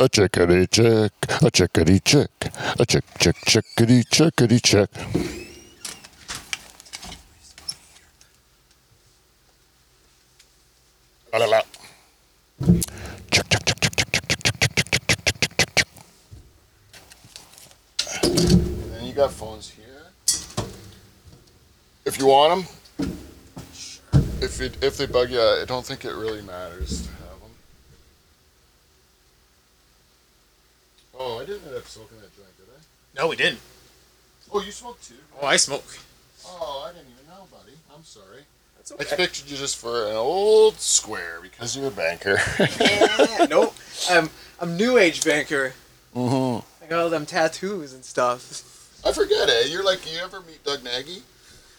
a chickadee check, a chickadee check, a chick, chick, chickadee, chickadee check. La, la, la. Check, check, check, check, check, check, check, check, check, check, check, check, check, check. And then you got phones here. If you want them, if it, if they bug you, I don't think it really matters to have them. Oh, I didn't end up smoking that joint, did I? No, we didn't. Oh, you smoked too? Oh, I smoke. Oh, I didn't even know, buddy. I'm sorry. That's I pictured you just for an old square because you're a banker. yeah, nope. I'm I'm new age banker. mm-hmm. I got all them tattoos and stuff. I forget it. You're like, you ever meet Doug Nagy?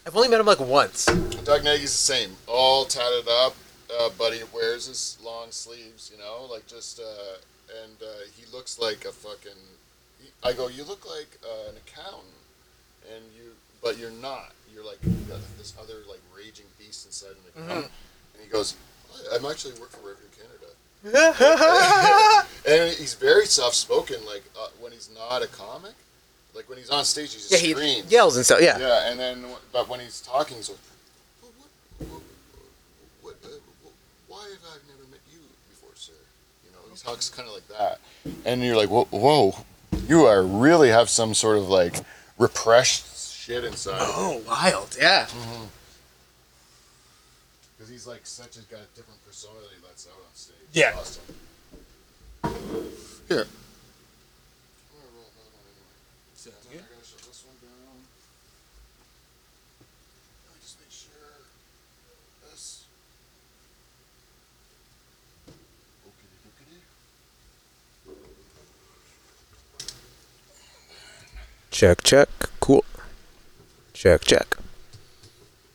I've only met him like once. Doug Nagy's the same, all tatted up. Uh, buddy wears his long sleeves, you know, like just, uh, and uh, he looks like a fucking. He, I go, you look like uh, an accountant, and you, but you're not. You're like you got this other like raging beast inside an accountant. And he goes, I'm actually work for Revenue Canada, and he's very soft spoken. Like uh, when he's not a comic, like when he's on stage, he just yeah, he screams. yells and stuff. Yeah. Yeah, and then but when he's talking, he's like, well, what, what, what, uh, why have I never met you before, sir? Talks kind of like that, and you're like, whoa, whoa, you are really have some sort of like repressed shit inside. Oh, wild. Yeah. Mm-hmm. Because he's like such a got a different persona that he lets out on stage. Yeah. Awesome. Here. I'm gonna roll another one anyway. Sounds Then I gotta shut this one down. Let me just make sure. This. Okey dokey. Check, check. Cool. Check, check.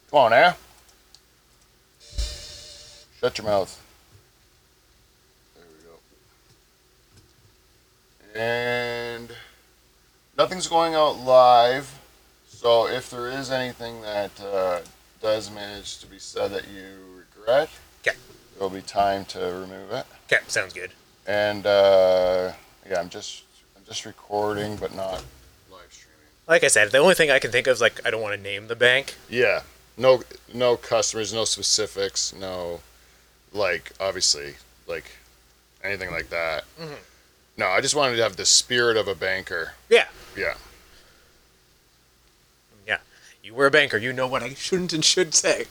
Come on now. Shut your mouth. There we go. And nothing's going out live. So if there is anything that uh, does manage to be said that you regret, Okay. there'll be time to remove it. Okay, sounds good. And uh, yeah, I'm just I'm just recording, but not. Like I said, the only thing I can think of is like I don't want to name the bank. Yeah. No no customers, no specifics, no like obviously like anything like that. Mhm. No, I just wanted to have the spirit of a banker. Yeah. Yeah. Yeah. You were a banker. You know what I shouldn't and should say.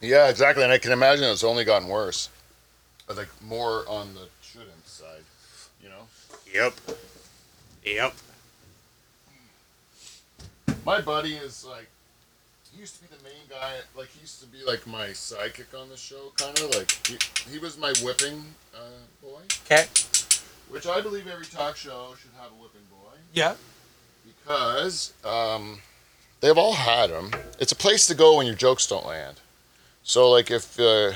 Yeah, exactly. And I can imagine it's only gotten worse. But like more on the shouldn't side, you know? Yep. Yep. My buddy is like he used to be the main guy like he used to be like my sidekick on the show kinda like he, he was my whipping uh, boy. Okay. Which I believe every talk show should have a whipping boy. Yeah. because um, they've all had them. It's a place to go when your jokes don't land. So like if uh,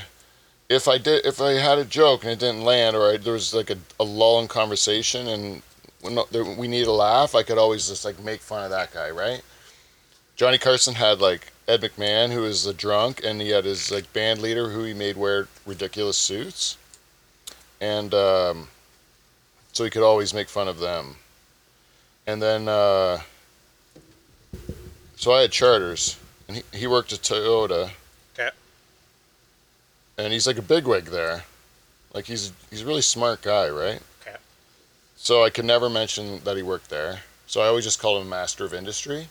if I did if I had a joke and it didn't land or I, there was like a, a lull in conversation and when no- there, we need a laugh, I could always just like make fun of that guy, right? Johnny Carson had like Ed McMahon, who was a drunk, and he had his like band leader, who he made wear ridiculous suits, and um, so he could always make fun of them. And then, uh, so I had charters, and he, he worked at Toyota. Okay. And he's like a bigwig there, like he's he's a really smart guy, right? Okay. So I could never mention that he worked there. So I always just called him Master of Industry.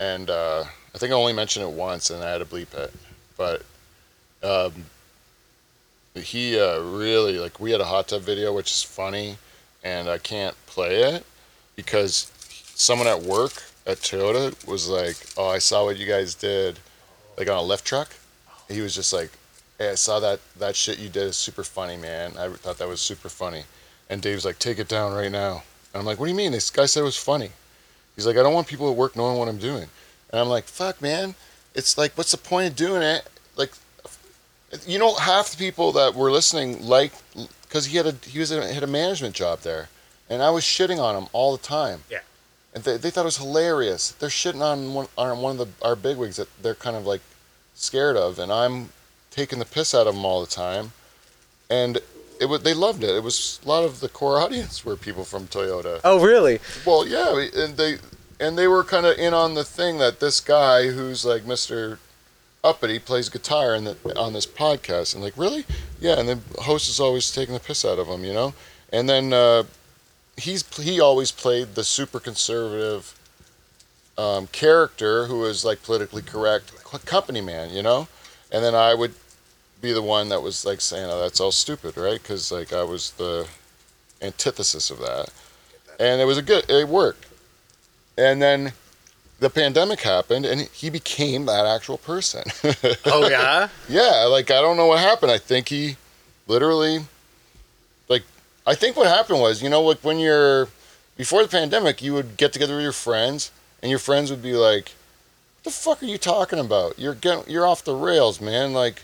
And uh, I think I only mentioned it once, and I had to bleep it. But um, he uh, really like we had a hot tub video, which is funny, and I can't play it because someone at work at Toyota was like, "Oh, I saw what you guys did, like on a lift truck." He was just like, "Hey, I saw that that shit you did is super funny, man. I thought that was super funny." And Dave's like, "Take it down right now." And I'm like, "What do you mean? This guy said it was funny." He's like, "I don't want people at work knowing what I'm doing." And I'm like, "Fuck, man. It's like, what's the point of doing it? Like, you know, half the people that were listening like because he had a he was a, had a management job there, and I was shitting on him all the time. Yeah. And they, they thought it was hilarious. They're shitting on one on one of the our bigwigs that they're kind of like scared of, and I'm taking the piss out of them all the time. And it was they loved it. It was a lot of the core audience were people from Toyota. Oh, really? Well, yeah, and they and they were kind of in on the thing that this guy who's like Mr. Uppity plays guitar in the, on this podcast, and like really, yeah, and the host is always taking the piss out of him, you know, and then uh, he's he always played the super conservative um, character who was like politically correct company man, you know, and then I would be the one that was like saying, "Oh, that's all stupid," right? Because like I was the antithesis of that, and it was a good. It worked, and then the pandemic happened, and he became that actual person. Oh, yeah? yeah, like I don't know what happened. I think he literally, like, I think what happened was, you know, like when you're before the pandemic, you would get together with your friends, and your friends would be like, "What the fuck are you talking about? You're getting, you're off the rails, man. Like,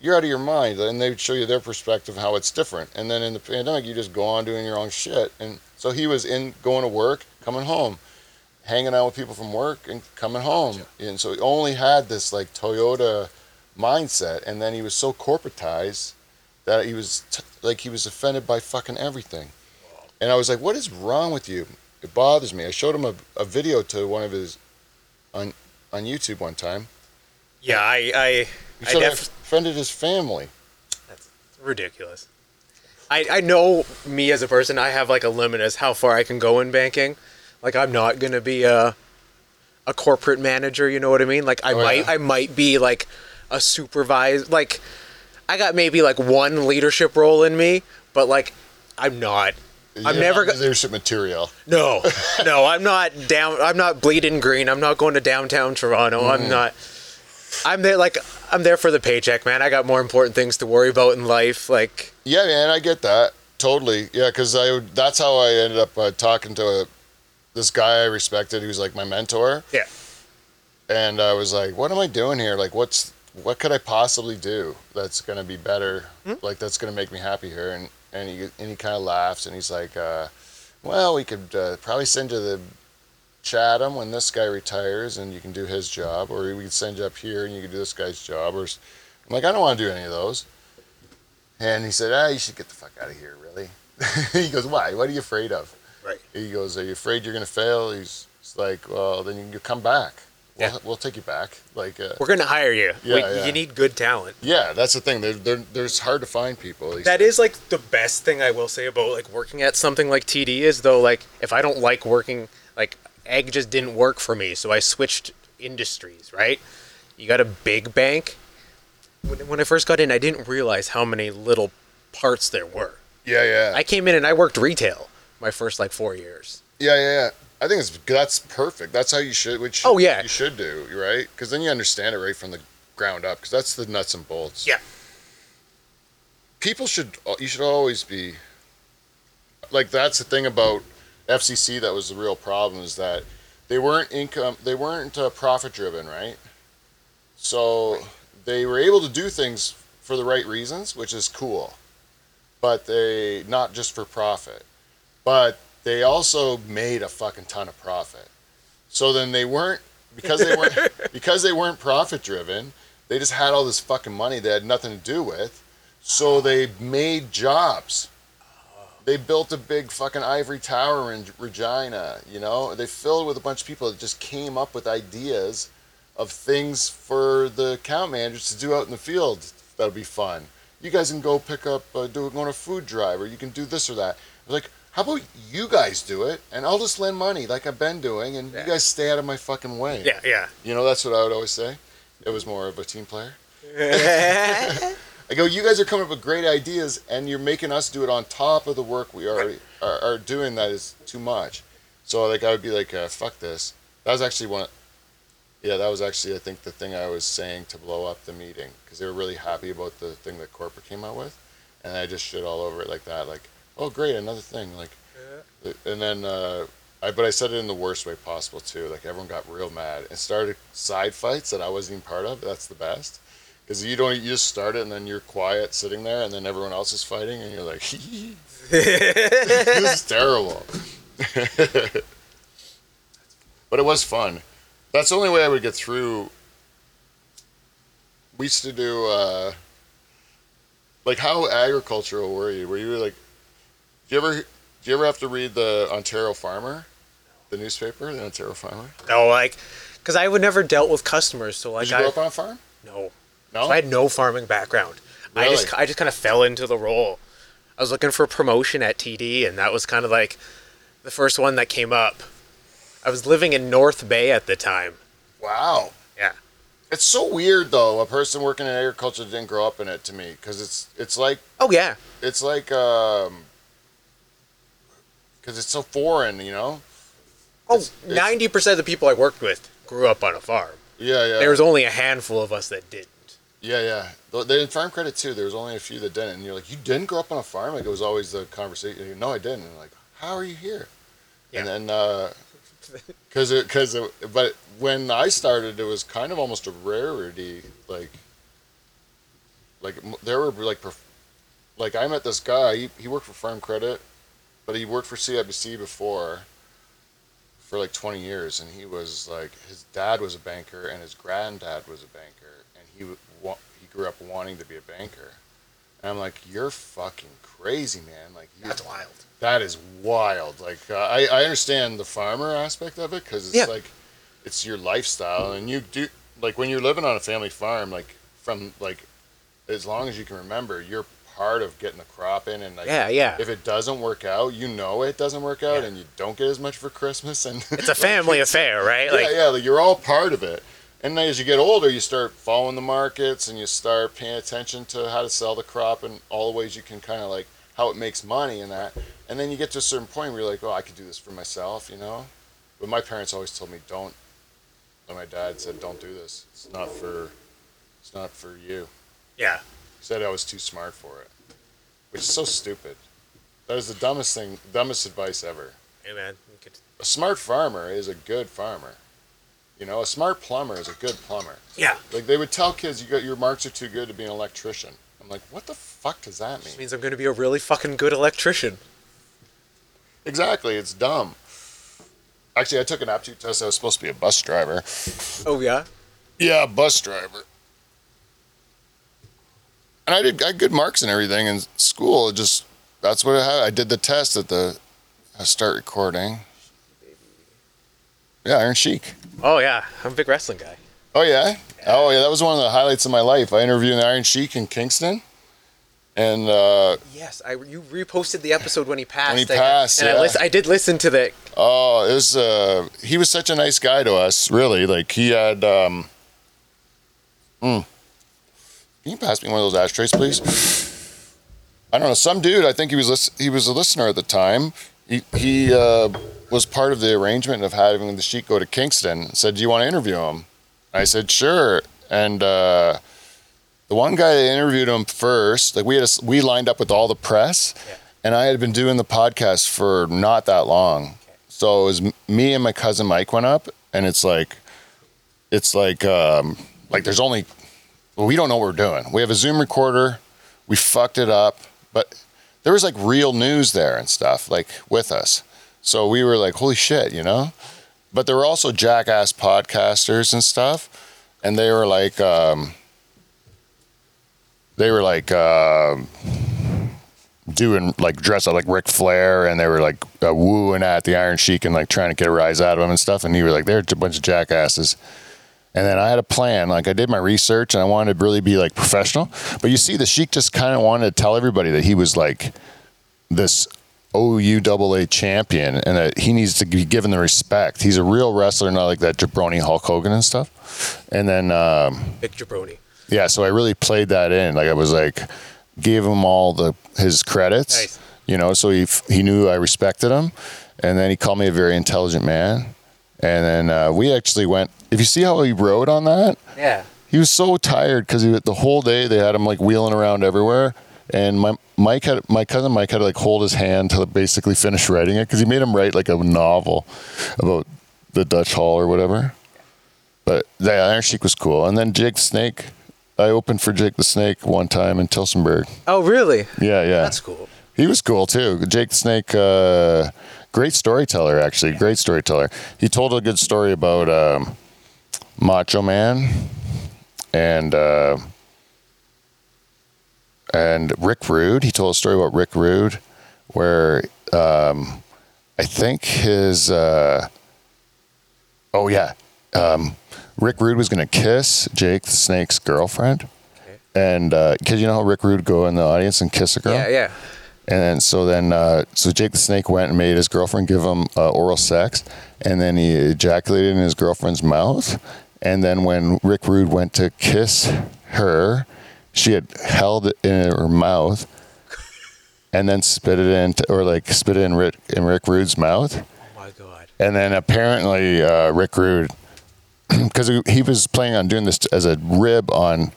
you're out of your mind." And they would show you their perspective, how it's different. And then in the pandemic, you just go on doing your own shit. And so he was in going to work, coming home, hanging out with people from work, and coming home. And so he only had this like Toyota mindset, and then he was so corporatized that he was t- like he was offended by fucking everything. And I was like, "What is wrong with you?" It bothers me. I showed him a, a video to one of his on on YouTube one time. Yeah, I, I, He said I def- offended his family. That's ridiculous. I, I know me as a person, I have like a limit as how far I can go in banking. Like I'm not gonna be a a corporate manager, you know what I mean? Like I Oh, might yeah. I might be like a supervisor like I got maybe like one leadership role in me, but like I'm not I'm You're never not leadership material. no, no, I'm not down. I'm not bleeding green. I'm not going to downtown Toronto. Mm-hmm. I'm not. I'm there like I'm there for the paycheck, man. I got more important things to worry about in life. Like Yeah, man, I get that totally. Yeah, because I that's how I ended up uh, talking to a, this guy I respected. He was like my mentor. Yeah. And I was like, "What am I doing here? Like, what's what could I possibly do that's gonna be better? Like, that's gonna make me happy here?" And and he and he kind of laughs and he's like, uh, "Well, we could uh, probably send you the Chatham when this guy retires, and you can do his job, or we could send you up here and you can do this guy's job." Or I'm like, "I don't want to do any of those." And he said, "Ah, you should get the fuck out of here, really." he goes, "Why? What are you afraid of?" Right. He goes, "Are you afraid you're gonna fail?" He's, he's like, "Well, then you can come back. We'll, Yeah. we'll take you back." Like, uh, we're gonna hire you. Yeah, We- yeah. You need good talent. yeah, that's the thing. They're, they're, there's hard to find people. That is like the best thing I will say about like working at something like TD is though like if I don't like working like ag just didn't work for me, so I switched industries. Right. You got a big bank. When, when I first got in, I didn't realize how many little parts there were. yeah, yeah, I came in and I worked retail my first like four years. yeah, yeah, yeah. I think it's that's perfect. That's how you should. Which Oh, yeah. you should do. Right? Because then you understand it right from the ground up. Because that's the nuts and bolts. Yeah. people should you should always be like that's the thing about FCC that was the real problem is that they weren't income they weren't uh, profit driven right so they were able to do things for the right reasons which is cool but they not just for profit but they also made a fucking ton of profit so then they weren't because they weren't because they weren't profit driven they just had all this fucking money they had nothing to do with so they made jobs. They built a big fucking ivory tower in Regina, you know? They filled with a bunch of people that just came up with ideas of things for the account managers to do out in the field that'll be fun. You guys can go pick up, uh, do go on a food drive, or you can do this or that. I was like, how about you guys do it, and I'll just lend money like I've been doing, and Yeah. you guys stay out of my fucking way. Yeah, yeah. You know, that's what I would always say. It was more of a team player. I go, you guys are coming up with great ideas, and you're making us do it on top of the work we already are, are doing. That is too much. So like, I would be like, uh, fuck this. That was actually one. Yeah, that was actually I think the thing I was saying to blow up the meeting because they were really happy about the thing that corporate came out with, and I just shit all over it like that. Like, oh great, another thing. Like, and then uh, I but I said it in the worst way possible too. Like everyone got real mad and started side fights that I wasn't even part of. That's the best because you don't you just start it and then you're quiet sitting there and then everyone else is fighting and you're like, this is terrible. but it was fun. That's the only way I would get through. We used to do. Uh, like how agricultural were you? Were you like, do you ever, do you ever have to read the Ontario Farmer, the newspaper, the Ontario Farmer? No, like, because I would never dealt with customers, so like Did you I grow up on a farm? no, No. So I had no farming background. I just Really? I just kind of fell into the role. I was looking for promotion at TD, and that was kind of like the first one that came up. I was living in North Bay at the time. wow. Yeah. It's so weird though. A person working in agriculture didn't grow up in it to me because it's it's like Oh yeah. it's like um because it's so foreign, you know. Oh, It's- it's- 90 percent of the people I worked with grew up on a farm. Yeah, yeah. There was only a handful of us that didn't. Yeah, yeah. Th- They in farm credit too. There was only a few that didn't. And you're like, you didn't grow up on a farm? Like it was always the conversation. No, I didn't. And like, how are you here? Yeah. And then, uh, cause it, cause but when I started, it was kind of almost a rarity. Like, like there were like, like I met this guy. He, he worked for Farm Credit, but he worked for CIBC before. For like 20 years, and he was like, his dad was a banker, and his granddad was a banker, and he wa- he grew up wanting to be a banker. And I'm like, you're fucking crazy, man. Like, you, wild. that is wild. Like, uh, I I understand the farmer aspect of it because it's Yeah. like, it's your lifestyle, and you do like when you're living on a family farm, like from like, as long as you can remember, you're part of getting the crop in, and like, Yeah, yeah. if it doesn't work out, you know it doesn't work out, Yeah. and you don't get as much for Christmas, and It's a family affair, right? Like, yeah, yeah, like you're all part of it. And then as you get older, you start following the markets and you start paying attention to how to sell the crop and all the ways you can kind of like how it makes money and that. And then you get to a certain point where you're like, oh, I could do this for myself, you know? But my parents always told me, don't. And my dad said, don't do this. It's not for, it's not for you. yeah. Said I was too smart for it, which is so stupid. That is the dumbest thing, dumbest advice ever Hey man, could- a smart farmer is a good farmer. You know, a smart plumber is a good plumber. yeah. Like they would tell kids, you got your marks are too good to be an electrician. I'm like, what the fuck does that This mean? means I'm going to be a really fucking good electrician. Exactly, it's dumb. Actually, I took an aptitude test. I was supposed to be a bus driver. Oh yeah. Yeah, bus driver. And I did I good marks and everything in school. It just that's what I had. I did the test at the. I start recording. Yeah, Iron Sheik. Oh yeah. I'm a big wrestling guy. Oh yeah. Oh yeah, that was one of the highlights of my life. I interviewed the Iron Sheik in Kingston, and uh, Yes, I you reposted the episode when he passed. When he I- passed, and I, yeah. listen, I did listen to the. oh, it was uh, he was such a nice guy to us. Really, like he had. Um, mm. Can you pass me one of those ashtrays, please? I don't know. Some dude. I think he was he was a listener at the time. He he uh, was part of the arrangement of having the Sheik go to Kingston. Said, "Do you want to interview him?" I said, "Sure." And uh, the one guy that interviewed him first, like we had, a we lined up with all the press, Yeah. and I had been doing the podcast for not that long. So it was me and my cousin Mike went up, and it's like, it's like, um, like there's only, well, we don't know what we're doing. We have a Zoom recorder, we fucked it up, but there was like real news there and stuff, like with us. So we were like, holy shit, you know? But there were also jackass podcasters and stuff, and they were like, um, they were like, um, doing like dress up like Ric Flair, and they were like uh, wooing at the Iron Sheik and like trying to get a rise out of him and stuff. And he was like, they're a bunch of jackasses. And then I had a plan. Like I did my research, and I wanted to really be like professional. But you see, the Sheik just kind of wanted to tell everybody that he was like this OUAA champion, and that he needs to be given the respect. He's a real wrestler, not like that jabroni Hulk Hogan and stuff. And then. Um, Big jabroni. yeah, so I really played that in. Like I was like, gave him all the his credits. Nice. You know, so he he knew I respected him, and then he called me a very intelligent man. And then uh, we actually went. If you see how he rode on that, Yeah. he was so tired because the whole day they had him like wheeling around everywhere. And my Mike had my cousin Mike had to like hold his hand to basically finish writing it because he made him write like a novel about the Dutch Hall or whatever. But the Iron Sheik was cool. And then Jake the Snake, I opened for Jake the Snake one time in Tillsonburg. Oh really? Yeah, yeah. That's cool. He was cool too. Jake the Snake, uh, great storyteller, actually. Great storyteller. He told a good story about um, Macho Man and uh, and Rick Rude. He told a story about Rick Rude, where um, I think his. Uh, oh yeah, um, Rick Rude was going to kiss Jake the Snake's girlfriend, and because you know how Rick Rude go in the audience and kiss a girl. Yeah, yeah. And so then uh, so Jake the Snake went and made his girlfriend give him uh, oral sex, and then he ejaculated in his girlfriend's mouth. And then when Rick Rude went to kiss her, she had held it in her mouth, and then spit it in, or like spit it in Rick in Rick Rude's mouth. Oh my god. And then apparently uh, Rick Rude, because he, was planning on doing this as a rib on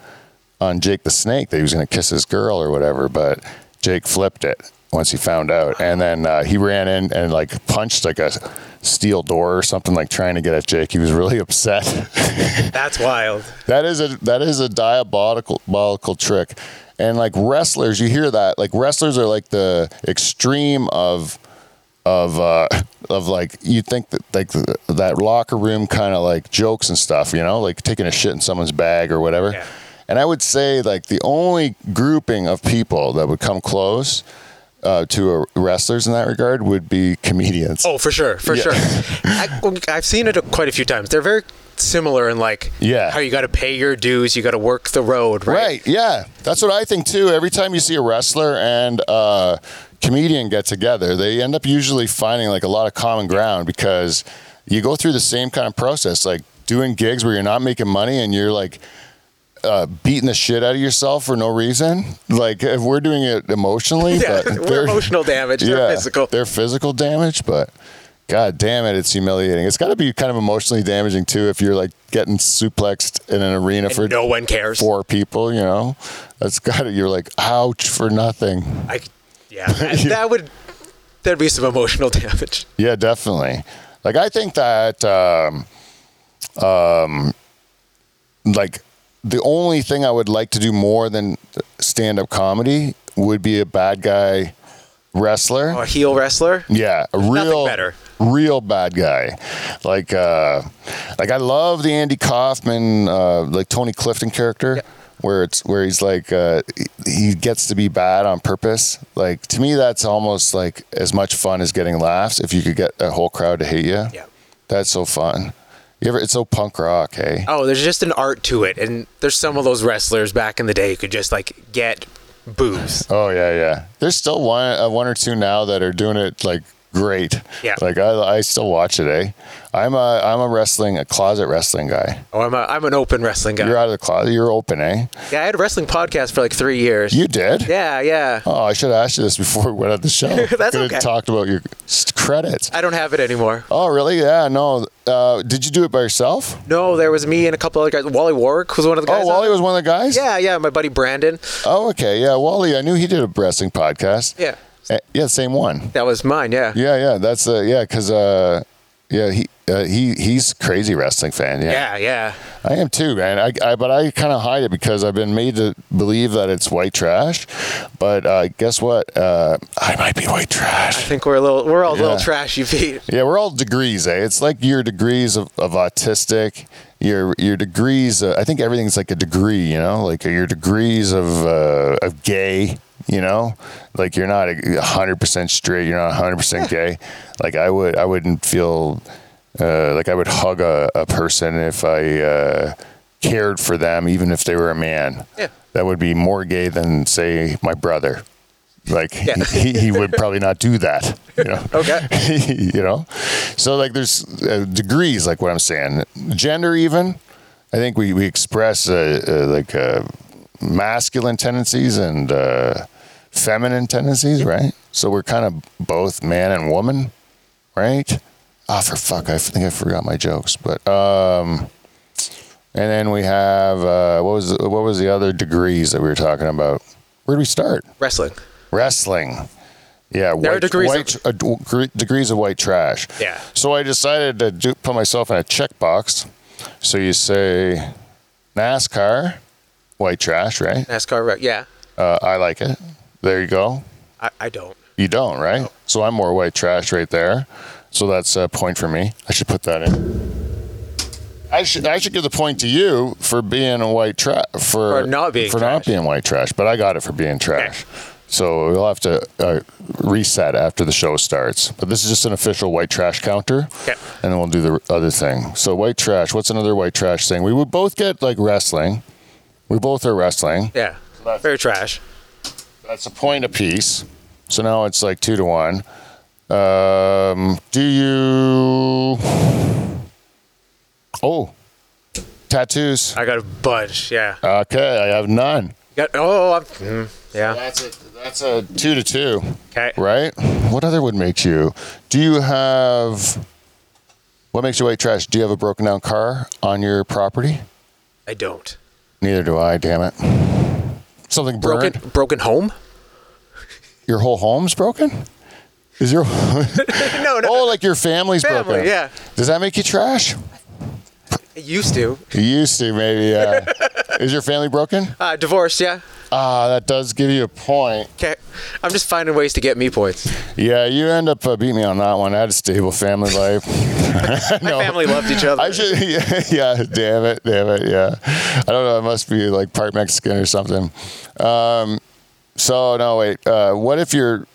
on Jake the Snake that he was going to kiss his girl or whatever, but Jake flipped it once he found out, and then uh, he ran in and like punched like a steel door or something, like trying to get at Jake. He was really upset. That's wild. that is a that is a diabolical diabolical trick, and like wrestlers, you hear that like wrestlers are like the extreme of of uh of like you think that like the, that locker room kind of like jokes and stuff you know like taking a shit in someone's bag or whatever Yeah. And i would say like the only grouping of people that would come close uh, to uh, wrestlers in that regard would be comedians Oh, for sure, for Yeah. sure. I, I've seen it quite a few times. They're very similar in like Yeah. how you got to pay your dues, you got to work the road, right? Right. Yeah. That's what I think too. Every time you see a wrestler and a comedian get together, they end up usually finding like a lot of common ground because you go through the same kind of process, like doing gigs where you're not making money and you're like uh, beating the shit out of yourself for no reason. Like if we're doing it emotionally, Yeah, but we're they're- emotional damage. They're physical. They're physical damage, but God damn it, it's humiliating. It's got to be kind of emotionally damaging too if you're like getting suplexed in an arena for no one cares. four people, you know, that's got to, you're like, ouch for nothing. I, yeah, that, that would that'd be some emotional damage. Yeah, definitely. Like, I think that, um, um, like, the only thing I would like to do more than stand up comedy would be a bad guy wrestler. Oh, a heel wrestler. Yeah, a real better. real bad guy. Like uh like I love the Andy Kaufman uh like Tony Clifton character where it's where he's like uh he gets to be bad on purpose. Like to me that's almost like as much fun as getting laughs if you could get a whole crowd to hate you. Yeah. That's so fun. You ever it's so punk rock, hey? Oh, there's just an art to it, and there's some of those wrestlers back in the day who could just like get boos. Oh yeah, yeah. There's still one, uh, one or two now that are doing it like great. Yeah. Like I, I still watch it. Eh. I'm a, I'm a wrestling, a closet wrestling guy. Oh, I'm a, I'm an open wrestling guy. You're out of the closet. You're open, eh? yeah, I had a wrestling podcast for like three years. You did. yeah, yeah. Oh, I should have asked you this before we went on the show. That's Could have okay. talked about your credits. I don't have it anymore. Oh, really? Yeah. No. Uh, did you do it by yourself? No, there was me and a couple other guys. Wally Warwick was one of the guys. Oh, Wally was one of the guys. Yeah, yeah. My buddy Brandon. Oh, okay. Yeah, Wally. I knew he did a wrestling podcast. Yeah, Eh, Yeah, same one. that was mine. Yeah. Yeah, yeah. That's uh, yeah, because uh, yeah, he uh, he he's crazy wrestling fan. Yeah, Yeah, yeah. I am too, man. I, I but I kind of hide it because I've been made to believe that it's white trash. But uh, guess what? Uh, I might be white trash. I trash. think we're a little, we're all a little Yeah. trashy feet. Yeah, we're all degrees, eh? It's like your degrees of, of autistic. Your your degrees. Uh, I think everything's like a degree. You know, like your degrees of uh, of gay. You know, like you're not a hundred percent straight. You're not hundred percent gay. Like I would, I wouldn't feel uh, like I would hug a, a person if I uh, cared for them, even if they were a man. Yeah. That would be more gay than say my brother. Like Yeah. he, he would probably not do that. You know. Okay. you know so like there's uh, degrees like what i'm saying gender even i think we, we express uh, uh, like uh, masculine tendencies and uh, feminine tendencies right so we're kind of both man and woman right oh for fuck i think i forgot my jokes but um and then we have uh, what was what was the other degrees that we were talking about where do we start Wrestling. wrestling. Yeah, There are white, degrees white, uh, d- degrees of white trash. Yeah. So I decided to do, put myself in a checkbox. So you say NASCAR, white trash, right? NASCAR. Right. Yeah. Uh, I like it. There you go. I, I don't. You don't, right? So I'm more white trash right there. So that's a point for me. I should put that in. I should I should give the point to you for being a white trash for For not being for not being white trash, but I got it for being trash. So we'll have to uh, reset after the show starts. But this is just an official white trash counter, Okay. and then we'll do the other thing. So white trash. What's another white trash thing? We would both get like wrestling. We both are wrestling. Yeah. Very trash. That's a point apiece. So now it's like two to one. Um, do you? Oh, tattoos. I got a bunch. Yeah. Okay, I have none. Got, oh, I'm, mm, yeah. That's a that's a two to two, Okay. right? What other would make you? Do you have? What makes you white trash? Do you have a broken down car on your property? I don't. Neither do I. Damn it. Something Broken broken. broken home? Your whole home's broken. Is your no, no. oh like your family's Family, broken? yeah. Does that make you trash? It used to. You used to maybe. Yeah. Is your family broken? Uh, divorced, yeah. Ah, that does give you a point. Okay. I'm just finding ways to get me points. Yeah, you end up uh, beating me on that one. I had a stable family life. My family loved each other. I should, yeah, yeah, damn it, damn it, yeah. I don't know, I must be like part Mexican or something. Um, so, no, wait, uh, what if you're,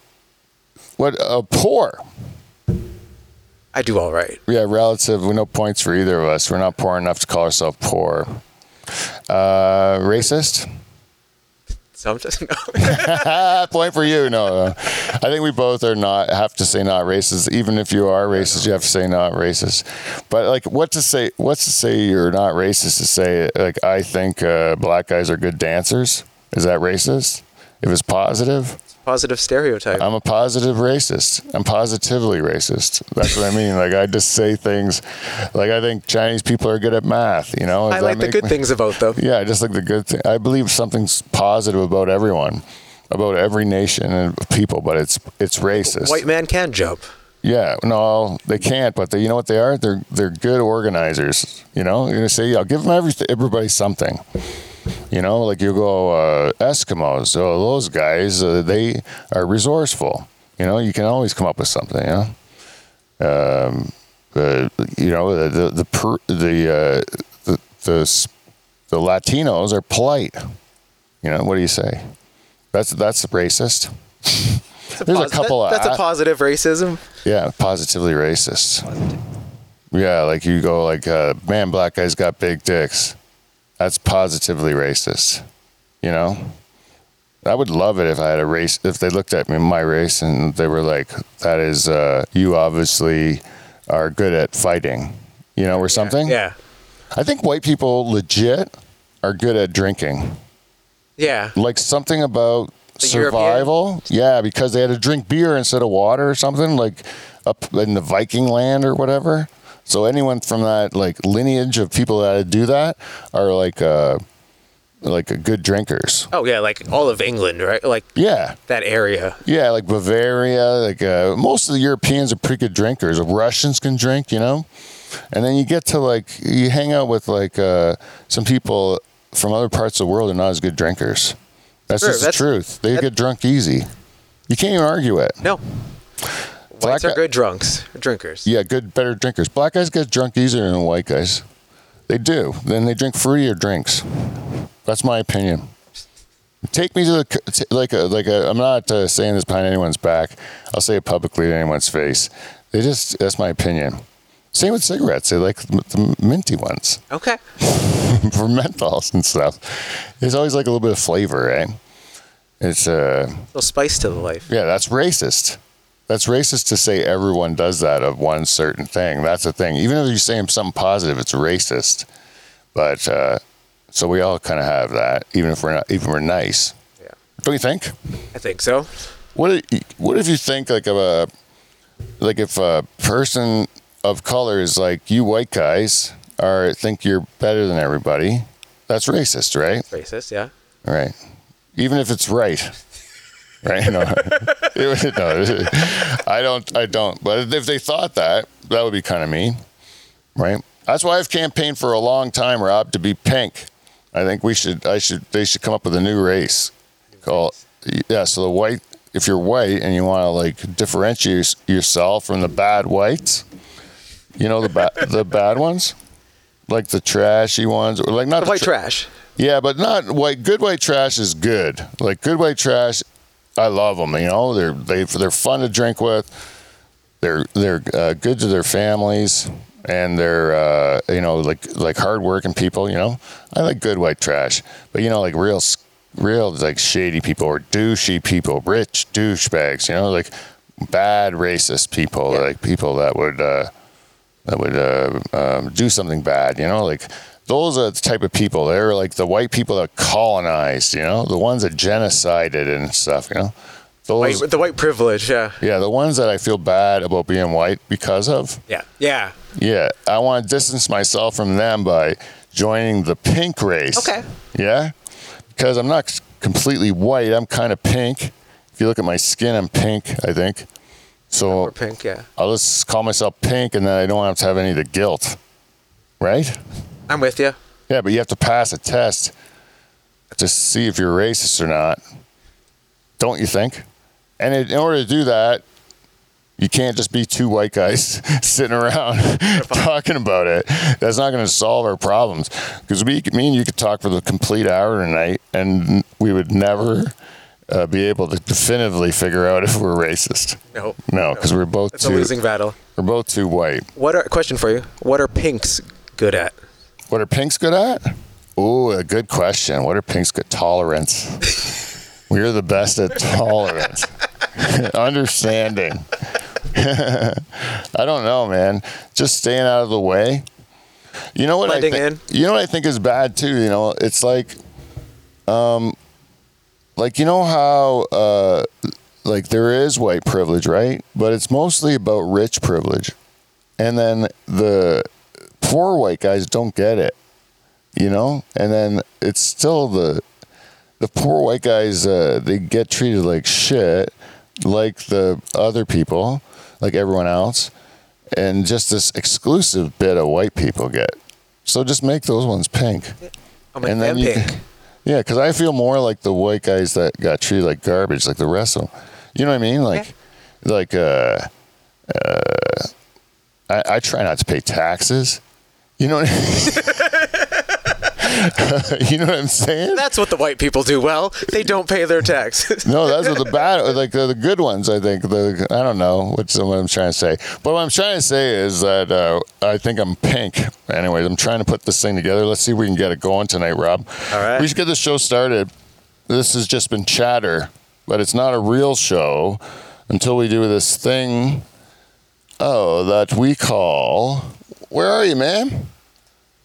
what, uh, poor? I do all right. Yeah, relative, we no points for either of us. We're not poor enough to call ourselves poor. Uh, racist? So I'm just no. Point for you. No, no. I think we both are not have to say not racist. Even if you are racist, you have to say not racist. But like, what to say? What's to say you're not racist? To say like, I think uh, black guys are good dancers. Is that racist? If it's positive, Positive stereotype. I'm a positive racist. I'm positively racist. That's what I mean. Like I just say things, like I think Chinese people are good at math. You know, Does I like the good me- things about them. yeah, I just like the good thing. I believe something's positive about everyone, about every nation and people, but it's it's racist. White man can jump. Yeah, no, they can't. But they, you know what they are? They're they're good organizers. You know, you're gonna say, yeah, give them everything, everybody something. You know, like you go uh, Eskimos. Oh, those guys, uh, they are resourceful. You know, you can always come up with something. You know, um, uh, you know the the the per, the, uh, the the the Latinos are polite. You know, what do you say? That's that's racist. There's a couple that- of That's a positive racism. yeah, positively racist. Yeah, like you go like, uh, man, black guys got big dicks. That's positively racist. You know, I would love it if I had a race. If they looked at me, my race, and they were like, "That is, uh, you obviously are good at fighting." You know, or something. Yeah. I think white people legit are good at drinking. Yeah. Like something about The survival. Yeah, because they had to drink beer instead of water or something, like up in the Viking land or whatever. So anyone from that like lineage of people that do that are like uh like good drinkers. Oh yeah, like all of England, right? Like Yeah. that area. Yeah, like Bavaria, like uh, most of the Europeans are pretty good drinkers. Russians can drink, you know, and then you get to like you hang out with like uh, some people from other parts of the world are not as good drinkers. That's Sure, just the truth. They get drunk easy. You can't even argue it. No. Black Whites are good drunks, drinkers. Yeah, good, better drinkers. Black guys get drunk easier than white guys. They do. Then they drink fruitier drinks. That's my opinion. Take me to the t- like a like a. I'm not uh, saying this behind anyone's back. I'll say it publicly to anyone's face. They just. That's my opinion. Same with cigarettes. They like the, minty ones Okay. for menthols and stuff. There's always like a little bit of flavor, right? It's uh little spice to the life. yeah, that's racist. That's racist to say everyone does that of one certain thing. That's a thing. Even if you say something positive, it's racist. But uh, so we all kind of have that, even if we're not, even we're nice. Yeah. Don't you think? I think so. What i- What if you think like of a like if a person of color is like you white guys are think you're better than everybody? That's racist, right? Racist, yeah. Right. Even if it's right. Right? No. It would- no, I don't I don't. But if they thought that, that would be kind of mean. Right? That's why I've campaigned for a long time, Rob, to be pink. I think we should I should they should come up with a new race. Call yeah, so the white if you're white and you want to like differentiate yourself from the bad whites, you know the bad the bad ones? like the trashy ones, or like not The white tra- trash. Yeah, but not white. Good white trash is good. Like good white trash, I love them. You know, they're they they're fun to drink with. They're they're uh, good to their families, and they're uh, you know like like hardworking people. You know, I like good white trash. But you know, like real real like shady people or douchey people, rich douchebags. You know, like bad racist people, Yeah. like people that would. Uh, that would uh, um, do something bad. You know, like those are the type of people. They're like the white people that colonized. You know, the ones that genocided and stuff. You know, those. White, the white privilege. Yeah. yeah, the ones that I feel bad about being white because of. Yeah. Yeah. Yeah, I want to distance myself from them by joining the pink race. Okay. Yeah, because I'm not completely white. I'm kind of pink. If you look at my skin, I'm pink. I think. So Or pink. Yeah. I'll just call myself pink, and then I don't have to have any of the guilt, right? I'm with you. Yeah, but you have to pass a test to see if you're racist or not, don't you think? And in order to do that, you can't just be two white guys sitting around talking about it. That's not going to solve our problems. Because we, me and you could talk for the complete hour tonight, and we would never uh, be able to definitively figure out if we're racist. No. No, because we're both too It's a losing battle. we're both too white. What are question for you? What are pinks good at? What are pinks good at? Ooh, a good question. What are pinks good? Tolerance. We're the best at tolerance. Understanding. I don't know, man. Just staying out of the way. You know what Blending I think? You know what I think is bad too. You know, it's like, um, like you know how, uh, like there is white privilege, right? But it's mostly about rich privilege, and then the poor white guys don't get it, you know. And then it's still the the poor white guys. Uh, they get treated like shit, like the other people, like everyone else, and just this exclusive bit of white people get. So just make those ones pink. I'll And then you- pink. Yeah, because I feel more like the white guys that got treated like garbage, like the rest of them. You know what I mean? Like, like, uh, uh, I, I try not to pay taxes. You know what I mean? you know what I'm saying? That's what the white people do well. They don't pay their taxes. No, that's what the bad, like the, the good ones. I think. The I don't know what's what I'm trying to say, but what I'm trying to say is that uh, I think I'm pink. Anyways, I'm trying to put this thing together. Let's see if we can get it going tonight, Rob. All right. We should get the show started. This has just been chatter, but it's not a real show until we do this thing. Oh, that we call. Where are you, man?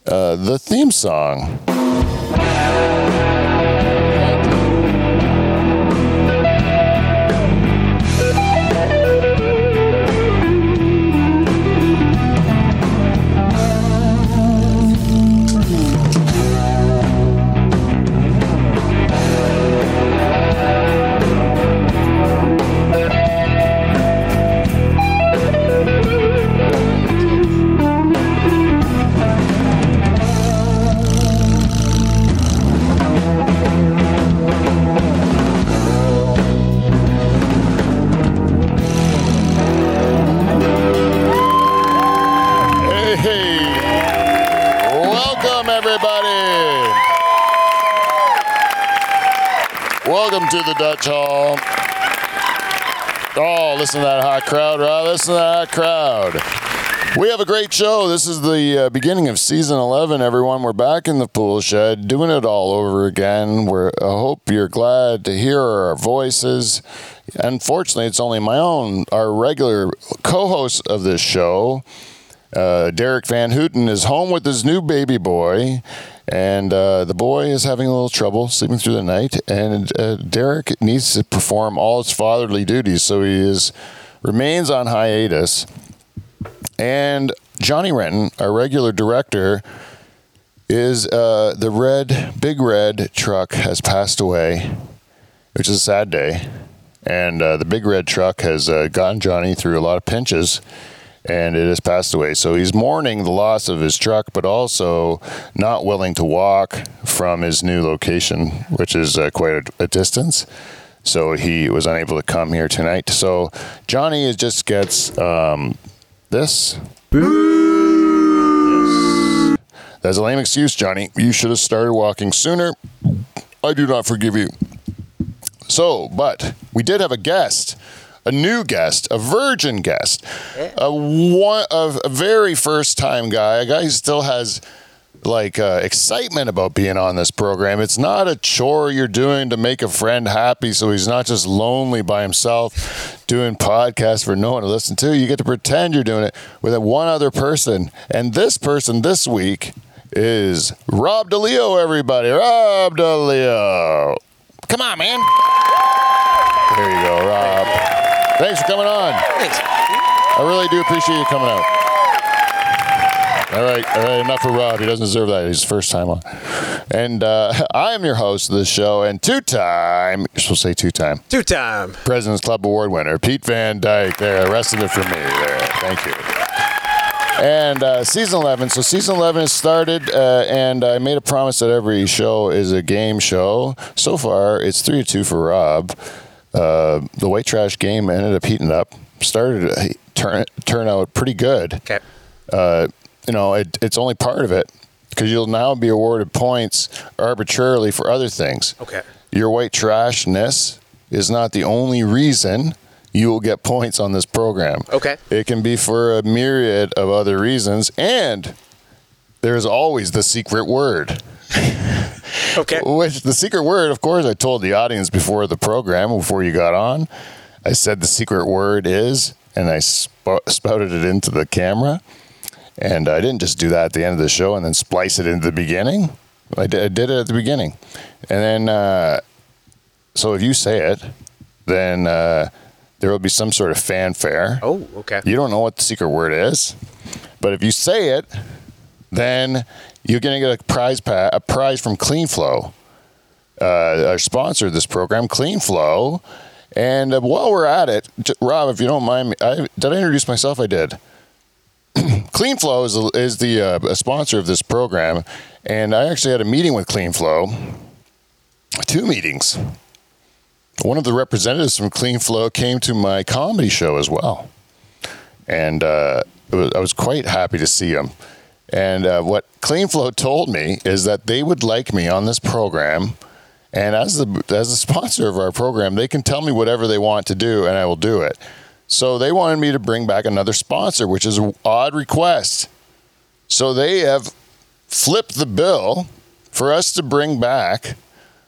Uh, the theme song. Welcome to the Dutch Hall. Oh, listen to that hot crowd, right? Listen to that crowd. We have a great show. This is the uh, beginning of season 11, everyone. We're back in the pool shed, doing it all over again. We're, I hope you're glad to hear our voices. Unfortunately, it's only my own, our regular co host of this show. Uh, Derek Van Houten is home with his new baby boy, and uh, the boy is having a little trouble sleeping through the night. And uh, Derek needs to perform all his fatherly duties, so he is remains on hiatus. And Johnny Renton, our regular director, is uh, the red, big red truck has passed away, which is a sad day. And uh, the big red truck has uh, gotten Johnny through a lot of pinches and it has passed away. So he's mourning the loss of his truck, but also not willing to walk from his new location, which is uh, quite a, a distance. So he was unable to come here tonight. So Johnny just gets um, this. Yes. That's a lame excuse, Johnny. You should have started walking sooner. I do not forgive you. So, but we did have a guest, a new guest, a virgin guest, a one, a, a very first time guy, a guy who still has like uh, excitement about being on this program. It's not a chore you're doing to make a friend happy, so he's not just lonely by himself doing podcasts for no one to listen to. You get to pretend you're doing it with one other person, and this person this week is Rob DeLeo. Everybody, Rob DeLeo. Come on, man. There you go, Rob. Thanks for coming on. Thanks. I really do appreciate you coming out. All right, all right, enough for Rob. He doesn't deserve that. He's first time on. And uh, I am your host of this show, and two time, you're supposed to say two time, Two time. President's Club Award winner, Pete Van Dyke. There, of it for me. There, thank you. And uh, season 11. So season 11 has started, uh, and I made a promise that every show is a game show. So far, it's 3 to 2 for Rob. Uh, the white trash game ended up heating up. Started to turn, turn out pretty good Okay. uh, you know, it, it's only part of it because you'll now be awarded points arbitrarily for other things. Okay. Your white trashness is not the only reason you will get points on this program. Okay. It can be for a myriad of other reasons, and there's always the secret word. Okay. Which the secret word, of course, I told the audience before the program, before you got on. I said the secret word is, and I sp- spouted it into the camera. And I didn't just do that at the end of the show and then splice it into the beginning. I did, I did it at the beginning. And then, uh, so if you say it, then uh, there will be some sort of fanfare. Oh, okay. You don't know what the secret word is, but if you say it, then you're going to get a prize pa- a prize from KleenFlo, uh, our sponsor of this program, KleenFlo. And uh, while we're at it, j- Rob, if you don't mind me, I, did I introduce myself? I did. KleenFlo is, is the uh, a sponsor of this program, and I actually had a meeting with KleenFlo, two meetings. One of the representatives from KleenFlo came to my comedy show as well and uh, was, I was quite happy to see him. And uh, what KleenFlo told me is that they would like me on this program, and as the as the sponsor of our program, they can tell me whatever they want to do, and I will do it. So they wanted me to bring back another sponsor, which is an odd request. So they have flipped the bill for us to bring back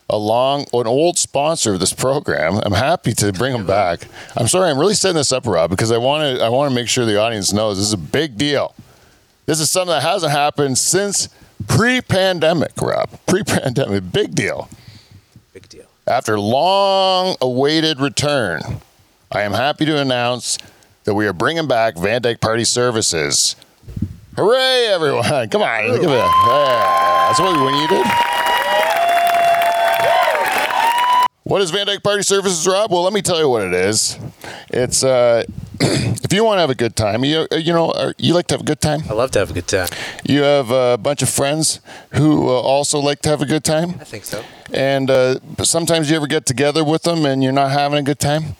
along an old sponsor of this program. I'm happy to bring them back. I'm sorry, I'm really setting this up, Rob, because I want to I want to make sure the audience knows this is a big deal. This is something that hasn't happened since pre-pandemic, Rob. Pre-pandemic, big deal. Big deal. After long awaited return, I am happy to announce that we are bringing back Van Dyke Party Services. Hooray, everyone! Come on, look at that. Yeah, that's what we needed. What is Van Dyke Party Services, Rob? Well, let me tell you what it is. It's uh, if you want to have a good time, you you know, uh, you like to have a good time. I love to have a good time. You have a bunch of friends who uh, also like to have a good time. I think so. And uh, sometimes you ever get together with them and you're not having a good time.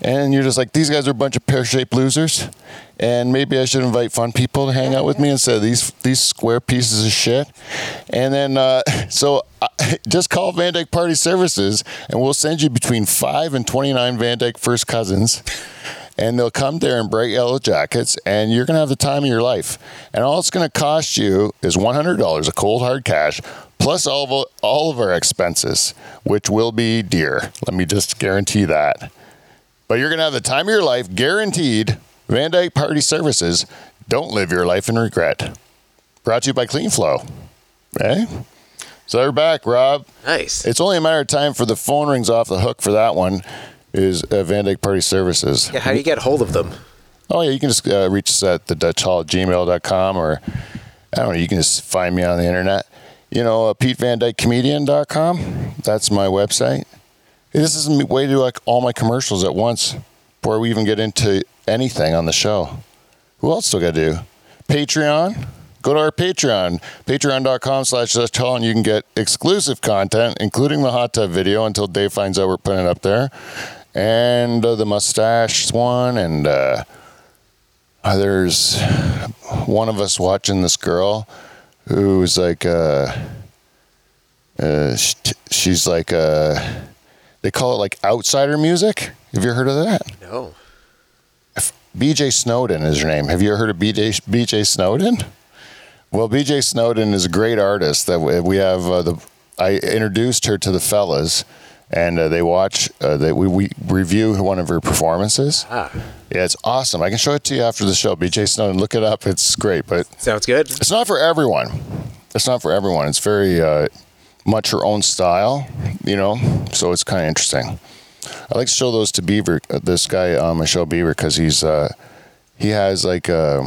And you're just like, these guys are a bunch of pear shaped losers. And maybe I should invite fun people to hang out with me instead of these these square pieces of shit. And then, uh, so uh, just call Van Dyke Party Services and we'll send you between 5 and 29 Van Dyke first cousins. And they'll come there in bright yellow jackets, and you're going to have the time of your life. And all it's going to cost you is $100 of cold hard cash, plus all of, all of our expenses, which will be dear. Let me just guarantee that. But you're going to have the time of your life, guaranteed. Van Dyke Party Services. Don't live your life in regret. Brought to you by KleenFlo. Okay? So they're back, Rob. Nice. It's only a matter of time for the phone rings off the hook for that one. Is uh, Van Dyke Party Services. yeah, how do you get hold of them? Oh, yeah, you can just uh, reach us at the Dutch Hall at gmail.com or I don't know, you can just find me on the internet. You know, uh, PeteVanDykComedian.com. That's my website. This is a way to do like all my commercials at once before we even get into anything on the show. Who else do I got to do? Patreon. Go to our Patreon, patreon.com slash and you can get exclusive content, including the hot tub video until Dave finds out we're putting it up there, and uh, the mustache one, and uh, there's one of us watching this girl who's like uh, uh she's like uh they call it like outsider music. Have you heard of that? No. BJ Snowden is her name. Have you ever heard of BJ BJ Snowden? Well, BJ Snowden is a great artist that we have. Uh, the I introduced her to the fellas, and uh, they watch. Uh, they, we we review one of her performances. Ah, Yeah, it's awesome. I can show it to you after the show. BJ Snowden, look it up. It's great, but sounds good. it's not for everyone. It's not for everyone. It's very uh, much her own style, you know. So it's kind of interesting. I like to show those to Beaver. uh, This guy my show, Beaver, because he's uh, he has like uh,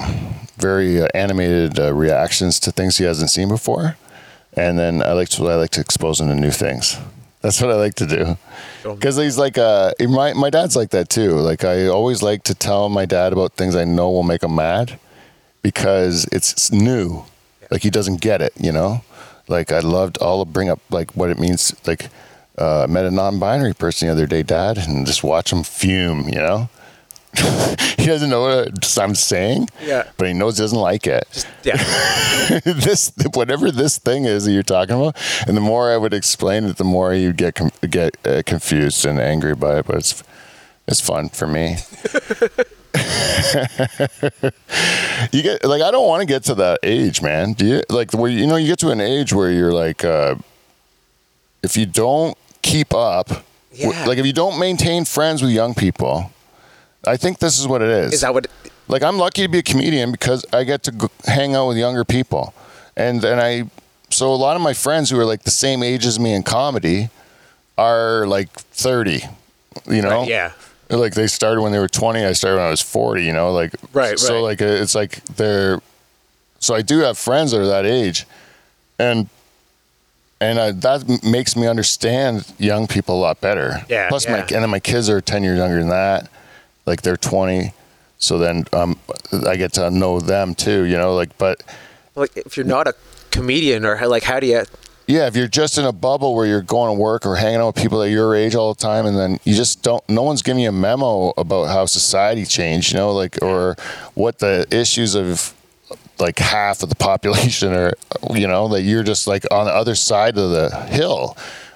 very uh, animated uh, reactions to things he hasn't seen before, and then I like to I like to expose him to new things. That's what I like to do. Because he's like, uh, my my dad's like that too. Like I always like to tell my dad about things I know will make him mad, because it's new. Like he doesn't get it, you know. Like I loved. I'll bring up like what it means. Like uh, I met a non-binary person the other day, Dad, and just watch him fume. You know, he doesn't know what I'm saying. Yeah. but he knows he doesn't like it. Yeah. this whatever this thing is that you're talking about, and the more I would explain it, the more you get com- get uh, confused and angry by it. But it's it's fun for me. you get like I don't want to get to that age, man. Do you like where you know you get to an age where you're like, uh, if you don't keep up, Yeah. like if you don't maintain friends with young people, I think this is what it is. Is that what? Like I'm lucky to be a comedian because I get to hang out with younger people, and and I so a lot of my friends who are like the same age as me in comedy are like 30, you know. Right, yeah. Like they started when they were 20. I started when I was 40. You know, like Right, So right. like it's like they're. So I do have friends that are that age, and and uh, that makes me understand young people a lot better. Yeah, Plus my and then my kids are 10 years younger than that, like they're 20. So then um, I get to know them too. You know, like but Like, if you're not a comedian, or like, how do you? Yeah, if you're just in a bubble where you're going to work or hanging out with people at your age all the time, and then you just don't, no one's giving you a memo about how society changed, you know, like, or what the issues of like half of the population are, you know, that you're just like on the other side of the hill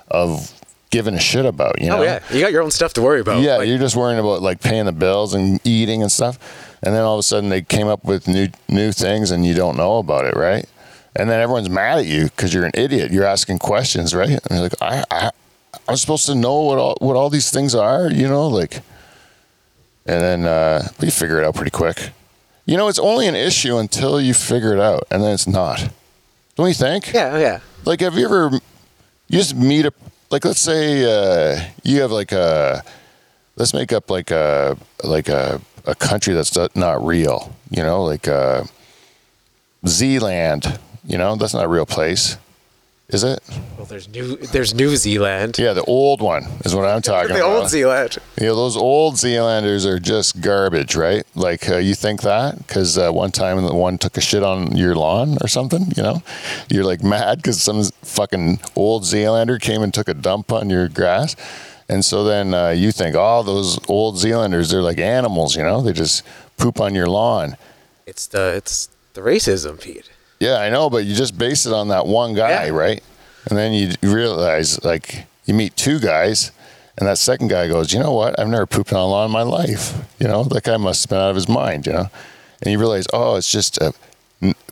of giving a shit about, you oh, know? Oh yeah, you got your own stuff to worry about. Yeah, Like, you're just worrying about like paying the bills and eating and stuff, and then all of a sudden they came up with new new things and you don't know about it, right? And then everyone's mad at you because you're an idiot. You're asking questions, right? And you're like, I, I, I'm supposed to know what all what all these things are, you know, like. And then uh, we figure it out pretty quick. You know, it's only an issue until you figure it out, and then it's not. Don't you think? yeah, yeah. Like, have you ever you just meet a like? Let's say uh, you have like a let's make up like a like a a country that's not- not real. You know, like uh, Zealand. You know, that's not a real place, is it? Well, there's new, there's New Zealand. Yeah, the old one is what I'm talking the about. The old Zealand. Yeah, those old Zealanders are just garbage, right? Like uh, you think that because uh, one time the one took a shit on your lawn or something, you know, you're like mad because some fucking old Zealander came and took a dump on your grass, and so then uh, you think, oh, those old Zealanders, they're like animals, you know, they just poop on your lawn. It's the it's the racism, Pete. Yeah, I know, but you just base it on that one guy, Yeah. right? And then you realize, like, you meet two guys, and that second guy goes, you know what? I've never pooped on a lawn in my life. You know, that guy must have been out of his mind, you know? And you realize, oh, it's just uh,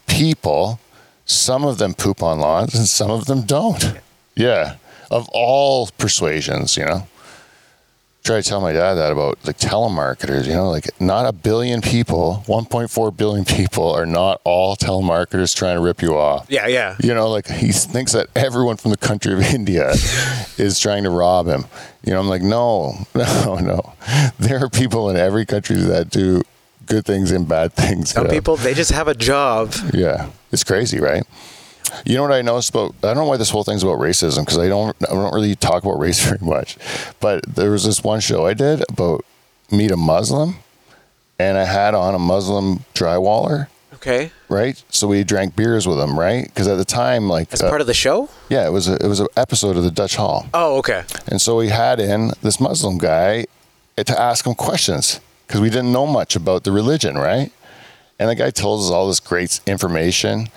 people. Some of them poop on lawns, and some of them don't. Yeah, of all persuasions, you know? Try to tell my dad that about like telemarketers, you know, like not a billion people, 1.4 billion people are not all telemarketers trying to rip you off. Yeah, yeah. You know, like he thinks that everyone from the country of India is trying to rob him. You know, I'm like, no, no, no. There are people in every country that do good things and bad things. Some people they just have a job. Yeah, it's crazy, right? You know what I noticed about? I don't know why this whole thing's about racism because I don't. I don't really talk about race very much. But there was this one show I did about meet a Muslim, and I had on a Muslim drywaller, Okay, right? So we drank beers with him, right? Because at the time, like, as uh, part of the show. yeah, it was a, it was an episode of the Dutch Hall. Oh, okay. And so we had in this Muslim guy to ask him questions because we didn't know much about the religion, right? And the guy told us all this great information.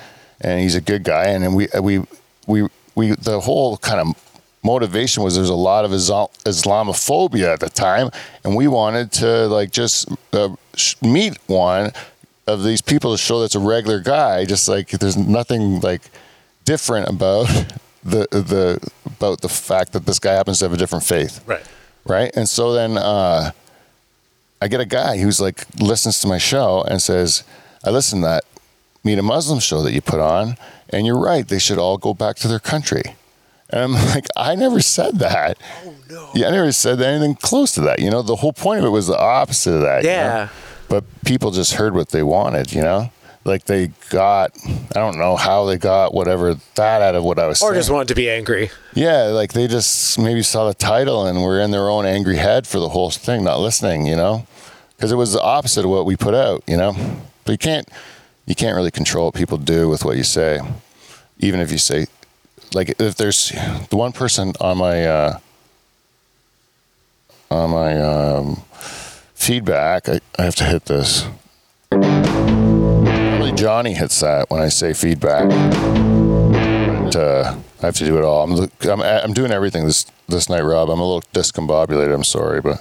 And he's a good guy. And then we we we we the whole kind of motivation was there's a lot of Islam- Islamophobia at the time, and we wanted to like just uh, meet one of these people to show that's a regular guy. Just like there's nothing like different about the the about the fact that this guy happens to have a different faith Right. right? And so then uh, I get a guy who's like listens to my show and says, "I listened to that Meet a Muslim show that you put on, and you're right. They should all go back to their country." And I'm like, "I never said that. Oh no. Yeah, I never said anything close to that. You know, the whole point of it was the opposite of that. you know? Yeah. But people just heard what they wanted. You know." Like they got, I don't know how they got whatever that out of what I was Or saying. just wanted to be angry. Yeah, like they just maybe saw the title and were in their own angry head for the whole thing, not listening, you know, because it was the opposite of what we put out, you know. But you can't, you can't really control what people do with what you say, even if you say, like, if there's the one person on my, uh, on my um, feedback, I, I have to hit this. Probably Johnny hits that when I say feedback but, uh, I have to do it all. I'm, I'm I'm doing everything this this night, Rob. I'm a little discombobulated. I'm sorry, but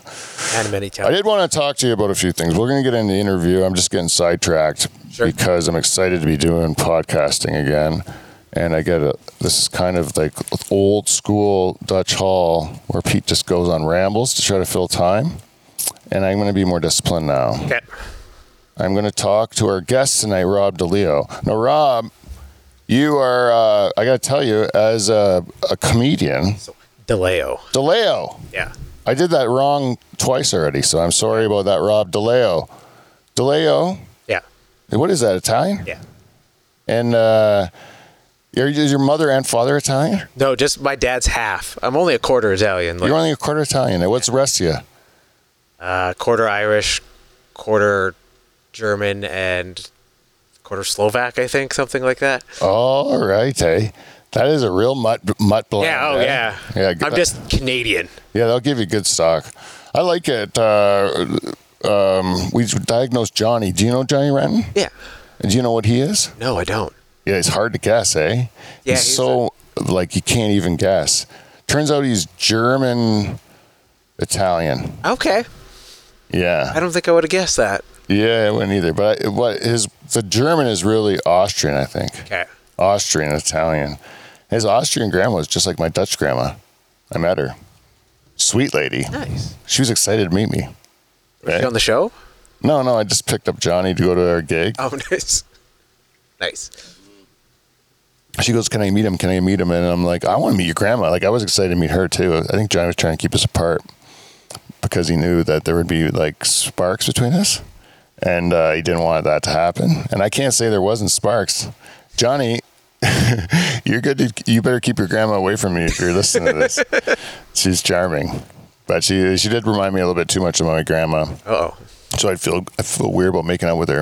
And many I did want to talk to you about a few things. We're going to get into the interview. I'm just getting sidetracked Sure. because I'm excited to be doing podcasting again. And I get a this is kind of like old school Dutch Hall where Pete just goes on rambles to try to fill time. And I'm going to be more disciplined now. Okay. I'm going to talk to our guest tonight, Rob DeLeo. Now, Rob, you are, uh, I got to tell you, as a, a comedian, DeLeo. DeLeo. Yeah. I did that wrong twice already, so I'm sorry about that, Rob DeLeo. DeLeo, Yeah. what is that, Italian? Yeah. And uh, is your mother and father Italian? No, just my dad's half. I'm only a quarter Italian. Like, You're only a quarter Italian. And what's the rest of you? uh, quarter Irish, quarter German, and quarter Slovak, I think, something like that. All right, hey. That is a real mutt, mutt blend. yeah, oh, eh? yeah. Yeah. I'm just Canadian. Yeah, they'll give you good stock. I like it. Uh, um, we diagnosed Johnny. Do you know Johnny Renton? Yeah. And do you know what he is? No, I don't. Yeah, it's hard to guess, eh? Yeah, he's, he's so like you can't even guess. Turns out he's German Italian. Okay. Yeah, I don't think I would have guessed that. Yeah, I wouldn't either. But I, what his the German is really Austrian, I think. Okay. Austrian Italian. His Austrian grandma was just like my Dutch grandma. I met her. Sweet lady. Nice. She was excited to meet me. Was he eh? on the show? No, no, I just picked up Johnny to go to our gig. Oh, nice. Nice. She goes, "Can I meet him? Can I meet him?" And I'm like, "I want to meet your grandma." Like I was excited to meet her too. I think Johnny was trying to keep us apart because he knew that there would be like sparks between us, and uh, he didn't want that to happen. And I can't say there wasn't sparks. Johnny, you're good. To, you better keep your grandma away from me if you're listening to this. She's charming, but she she did remind me a little bit too much of my grandma. Uh oh. So I feel I feel weird about making out with her.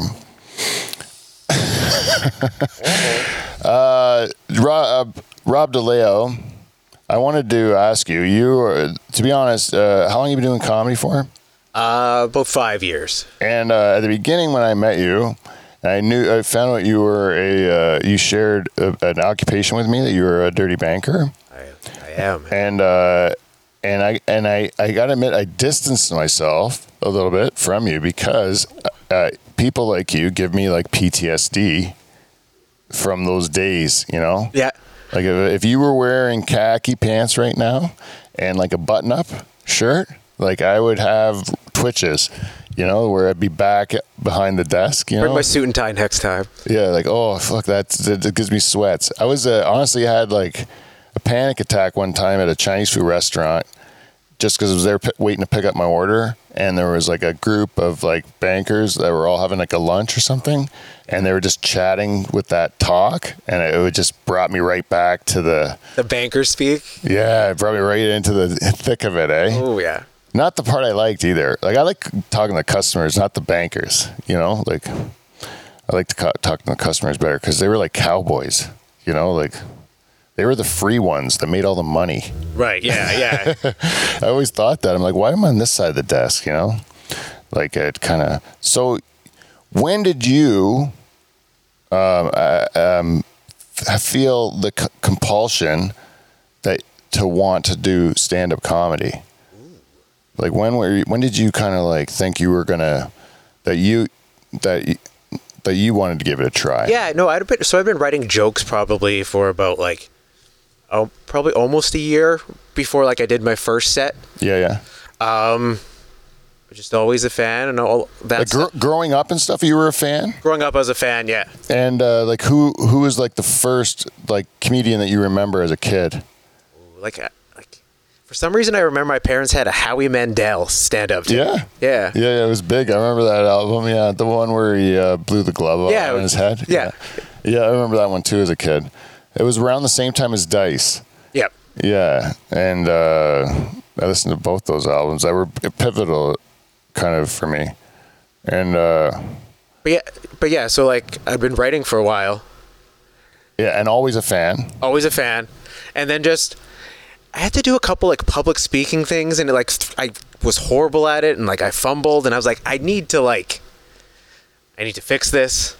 uh, Rob, uh, Rob DeLeo, I wanted to ask you. You, are, to be honest, uh, how long you been doing comedy for? Uh, about five years. And uh, at the beginning, when I met you, I knew I found out you were a uh, you shared a, an occupation with me that you were a dirty banker, I, I am. and uh, and I and I I gotta admit I distanced myself a little bit from you because uh, people like you give me like PTSD from those days, you know. Yeah. Like if, if you were wearing khaki pants right now and like a button-up shirt, like I would have twitches, you know, where I'd be back behind the desk, you Bring know. my suit and tie next time. Yeah, like oh fuck, that that gives me sweats. I was uh, honestly had like a panic attack one time at a Chinese food restaurant, just because I was there p- waiting to pick up my order, and there was like a group of like bankers that were all having like a lunch or something, and they were just chatting with that talk, and it, it just brought me right back to the The bankers speak. yeah, it brought me right into the thick of it, eh? Oh yeah. Not the part I liked either. Like I like talking to customers, not the bankers. You know, like I like to co- talk to the customers better because they were like cowboys. You know, like they were the free ones that made all the money. Right. Yeah. Yeah. I always thought that. I'm like, why am I on this side of the desk? You know, like it kind of. So, when did you um, uh, um, f- feel the c- compulsion that to want to do stand up comedy? Like when were you, when did you kind of like think you were gonna that you that you, that you wanted to give it a try? Yeah, no, I'd been so I've been writing jokes probably for about like oh probably almost a year before like I did my first set. yeah, yeah. Um just always a fan and all that Like gr- growing up and stuff, you were a fan. growing up as a fan, yeah. And uh, like who who was like the first like comedian that you remember as a kid? Like uh, like for some reason I remember my parents had a Howie Mandel stand up. Yeah. Yeah. Yeah, yeah, it was big. I remember that album. Yeah, the one where he uh, blew the glove off Yeah, on his head. yeah. yeah, Yeah, I remember that one too as a kid. It was around the same time as Dice. Yep. Yeah, and uh, I listened to both those albums. They were pivotal, kind of for me. And uh, But yeah, but yeah, so like I've been writing for a while, yeah, and always a fan. always a fan, and then just I had to do a couple like public speaking things, and like I was horrible at it, and like I fumbled, and I was like, I need to like, I need to fix this,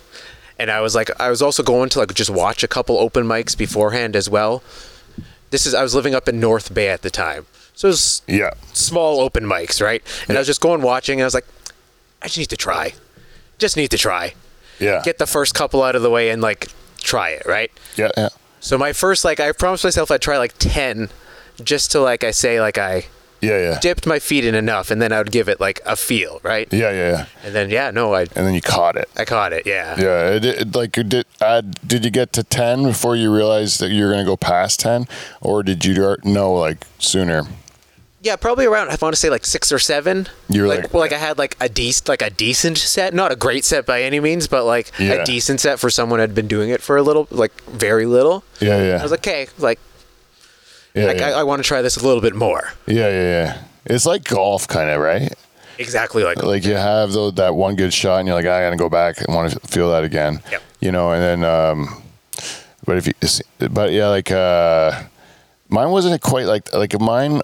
and I was like, I was also going to like just watch a couple open mics beforehand as well. This is I was living up in North Bay at the time, so it was Yeah, small open mics, right? And I was just going watching, and I was like, I just need to try, just need to try, yeah, get the first couple out of the way, and like try it, right? yeah, yeah. So my first, like, I promised myself I'd try like ten, just to like I say like I Yeah, yeah, dipped my feet in enough, and then I would give it like a feel, right? yeah, yeah, yeah. And then yeah, no, I And then you caught it. I caught it, yeah. Yeah, it, it, like did. Uh, did you get to ten before you realized that you were gonna go past ten, or did you know like sooner? Yeah, probably around I want to say like six or seven. You're like, like- well, like I had like a decent like a decent set, not a great set by any means, but like Yeah. a decent set for someone who had been doing it for a little, like very little. Yeah, yeah. I was like, okay, like, yeah, like yeah. I, I want to try this a little bit more. yeah, yeah, yeah. It's like golf, kind of, right? Exactly like Like you have though that one good shot, and you're like, I gotta go back and want to feel that again. Yep. You know, and then, um, but if you, but yeah, like uh, mine wasn't quite like like mine.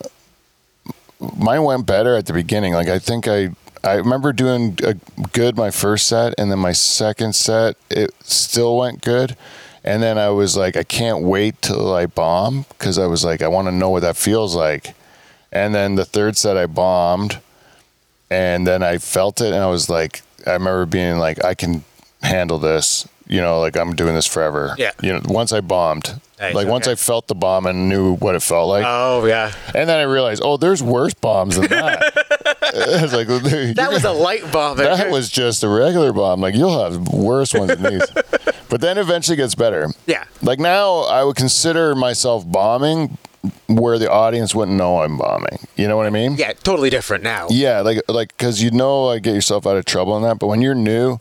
Mine went better at the beginning. Like I think I. I remember doing a good my first set, and then my second set it still went good, and then I was like, I can't wait till I bomb because I was like, I want to know what that feels like, and then the third set I bombed, and then I felt it, and I was like, I remember being like, I can handle this. You know, like I'm doing this forever. Yeah. You know, once I bombed, Nice, like once okay. I felt the bomb and knew what it felt like, oh yeah, and then I realized, oh, there's worse bombs than that. it's like that was a light bomb. that was just a regular bomb. Like you'll have worse ones than these. but then eventually gets better. yeah. Like now, I would consider myself bombing where the audience wouldn't know I'm bombing. You know what I mean? Yeah, totally different now. Yeah, like like because you know like get yourself out of trouble in that. But when you're new,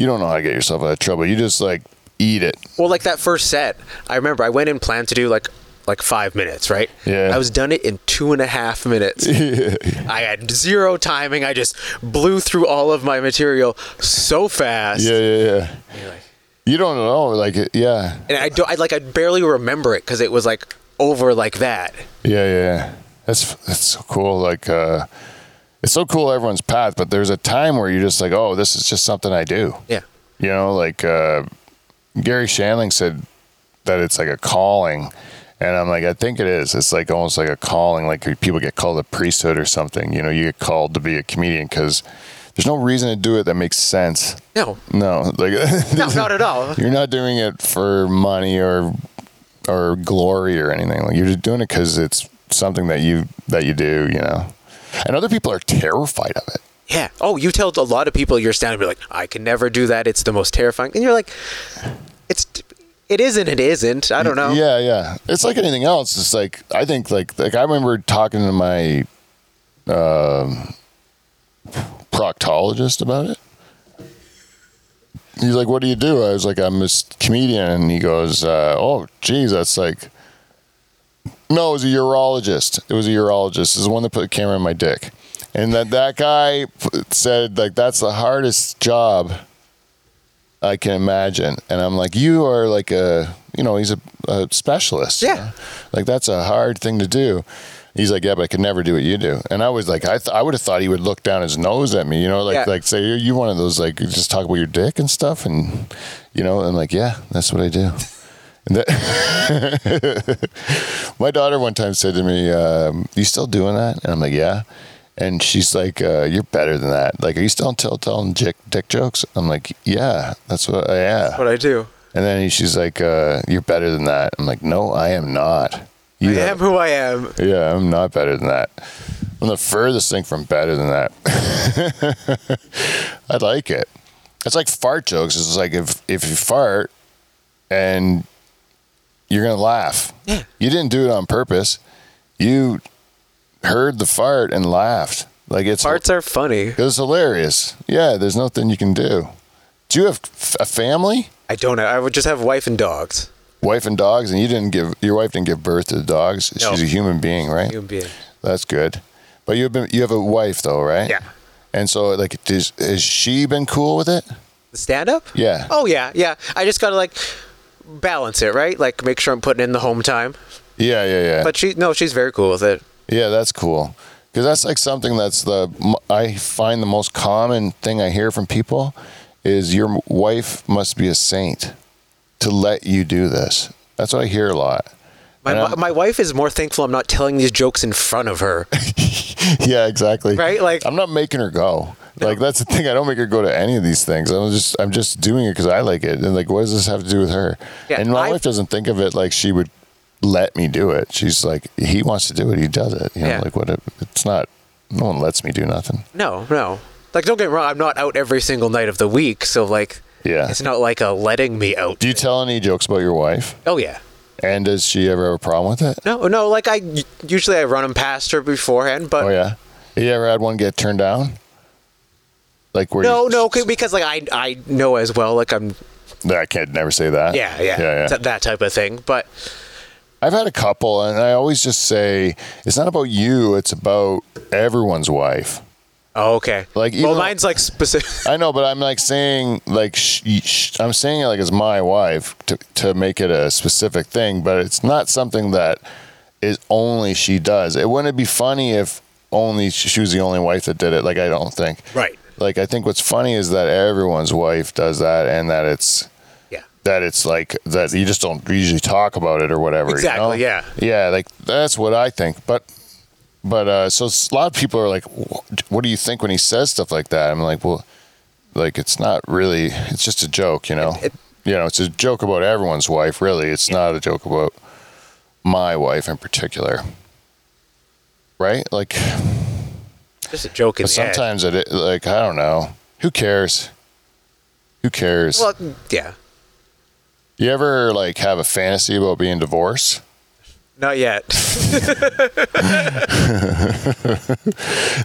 you don't know how to get yourself out of trouble. You just like eat it. Well, like that first set, I remember I went in planned to do like like five minutes, right? Yeah. I was done it in two and a half minutes. I had zero timing. I just blew through all of my material so fast. Yeah, yeah, yeah. Like- You don't know, like it- yeah, And I don't. I like. I barely remember it because it was like over like that. yeah, yeah. That's that's so cool. Like uh, it's so cool everyone's path, but there's a time where you're just like, oh, this is just something I do. Yeah. You know, like uh, Garry Shandling said that it's like a calling. And I'm like, I think it is. It's like almost like a calling, like people get called a priesthood or something. You know, you get called to be a comedian because there's no reason to do it that makes sense. No. No, like No, not at all. You're not doing it for money or or glory or anything. Like you're just doing it because it's something that you that you do. You know, and other people are terrified of it. Yeah. Oh, you tell a lot of people you're standing, be like, I can never do that. It's the most terrifying. And you're like, it's. It isn't. It isn't. I don't know. Yeah, yeah. It's like anything else. It's like I think like like I remember talking to my um, proctologist about it. He's like, "What do you do?" I was like, "I'm a comedian," and he goes, uh, "Oh, geez, that's like." No, it was a urologist. It was a urologist. It was the one that put a camera in my dick, and that that guy said like that's the hardest job I can imagine. And I'm like, you are like a, you know, he's a, a specialist. you Yeah. know? Like that's a hard thing to do. He's like, yeah, but I could never do what you do. And I was like, I, th- I would have thought he would look down his nose at me, you know, like, Yeah. like say, you one of those, like, just talk about your dick and stuff? And, you know, and like, yeah, that's what I do. My daughter one time said to me, um, "You still doing that?" And I'm like, "Yeah." And she's like, uh, "You're better than that. Like, are you still tell telling dick, dick jokes?" I'm like, "Yeah, that's what I am." What I do. And then she's like, uh, "You're better than that." I'm like, "No, I am not." You I am who I am. Yeah, I'm not better than that. I'm the furthest thing from better than that. I like it. It's like fart jokes. It's like if if you fart and you're gonna laugh. Yeah. You didn't do it on purpose. You heard the fart and laughed. Like it's Farts are funny. it's hilarious. Yeah, there's nothing you can do. Do you have a family? I don't know. I would just have wife and dogs. Wife and dogs, and you didn't give your wife didn't give birth to the dogs. No. She's a human being, right? Human being. That's good. But you've been you have a wife though, right? Yeah. And so like does, has she been cool with it? The stand up? Yeah. Oh yeah, yeah. I just gotta like balance it, right? Like make sure I'm putting in the home time. Yeah, yeah, yeah. But she no, she's very cool with it. yeah, that's cool. Cuz that's like something that's the I find the most common thing I hear from people is your wife must be a saint to let you do this. That's what I hear a lot. My, And wi- I'm- my wife is more thankful I'm not telling these jokes in front of her. yeah, exactly. Right? Like- I'm not making her go. Like that's the thing. I don't make her go to any of these things. I'm just I'm just doing it because I like it. And like, what does this have to do with her? Yeah, and my I- wife doesn't think of it like she would let me do it. She's like, he wants to do it, he does it. You know, Yeah. like what? It, it's not. No one lets me do nothing. No, no. Like don't get me wrong, I'm not out every single night of the week, so like Yeah. it's not like a letting me out. Do you tell any jokes about your wife? oh yeah. And does she ever have a problem with it? No, no, like I usually I run them past her beforehand, but Oh yeah. You ever had one get turned down? Like where? no, you, no, because like I I know as well, like I'm I can't never say that. yeah, yeah, yeah, yeah. That, that type of thing. But I've had a couple, and I always just say it's not about you; it's about everyone's wife. oh, okay. Like, well, mine's like specific. I know, but I'm like saying like sh- sh- I'm saying it like it's my wife to to make it a specific thing, but it's not something that is only she does. It wouldn't be funny if only she was the only wife that did it. Like I don't think. Right. Like I think what's funny is that everyone's wife does that, and that it's Yeah. that it's like that you just don't usually talk about it or whatever. you Exactly, know? yeah. Yeah. Like that's what I think. But but uh, so a lot of people are like, "What do you think when he says stuff like that?" I'm like, "Well, like it's not really. It's just a joke, you know. It- you know, it's a joke about everyone's wife. Really, it's not a joke about my wife in particular." Right? Like, Just a joke in but head. sometimes it like I don't know. Who cares? Who cares? Well, yeah. You ever like have a fantasy about being divorced? Not yet.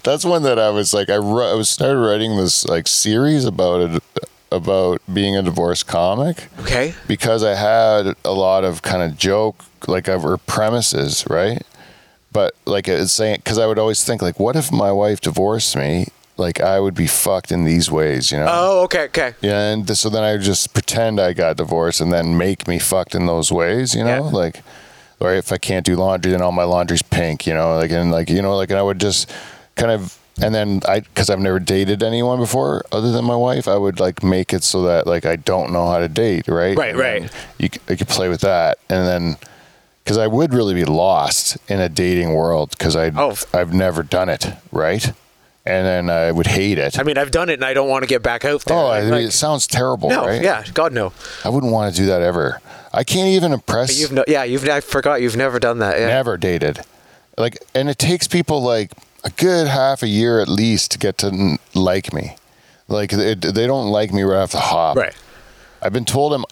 That's one that I was like I, I was started writing this like series about it about being a divorced comic okay. because I had a lot of kind of joke like over premises, right? But like it's saying because I would always think like, what if my wife divorced me? Like I would be fucked in these ways, you know? Oh, okay, okay. Yeah, and th- so then I would just pretend I got divorced and then make me fucked in those ways, you know, Yeah. like, or if I can't do laundry, then all my laundry's pink, you know, like and like you know, like and I would just kind of, and then I, because I've never dated anyone before other than my wife, I would like make it so that like I don't know how to date, right? Right, And right. You I could play with that, and then. Because I would really be lost in a dating world because I Oh. I've never done it right, and then I would hate it. I mean, I've done it and I don't want to get back out there. oh, I, Like, it sounds terrible, no, right? yeah, God no. I wouldn't want to do that ever. I can't even impress. But you've no, yeah, you've I forgot you've never done that. Yeah. never dated. Like, and it takes people like a good half a year at least to get to like me. Like, it, they don't like me right off the hop. Right. I've been told I'm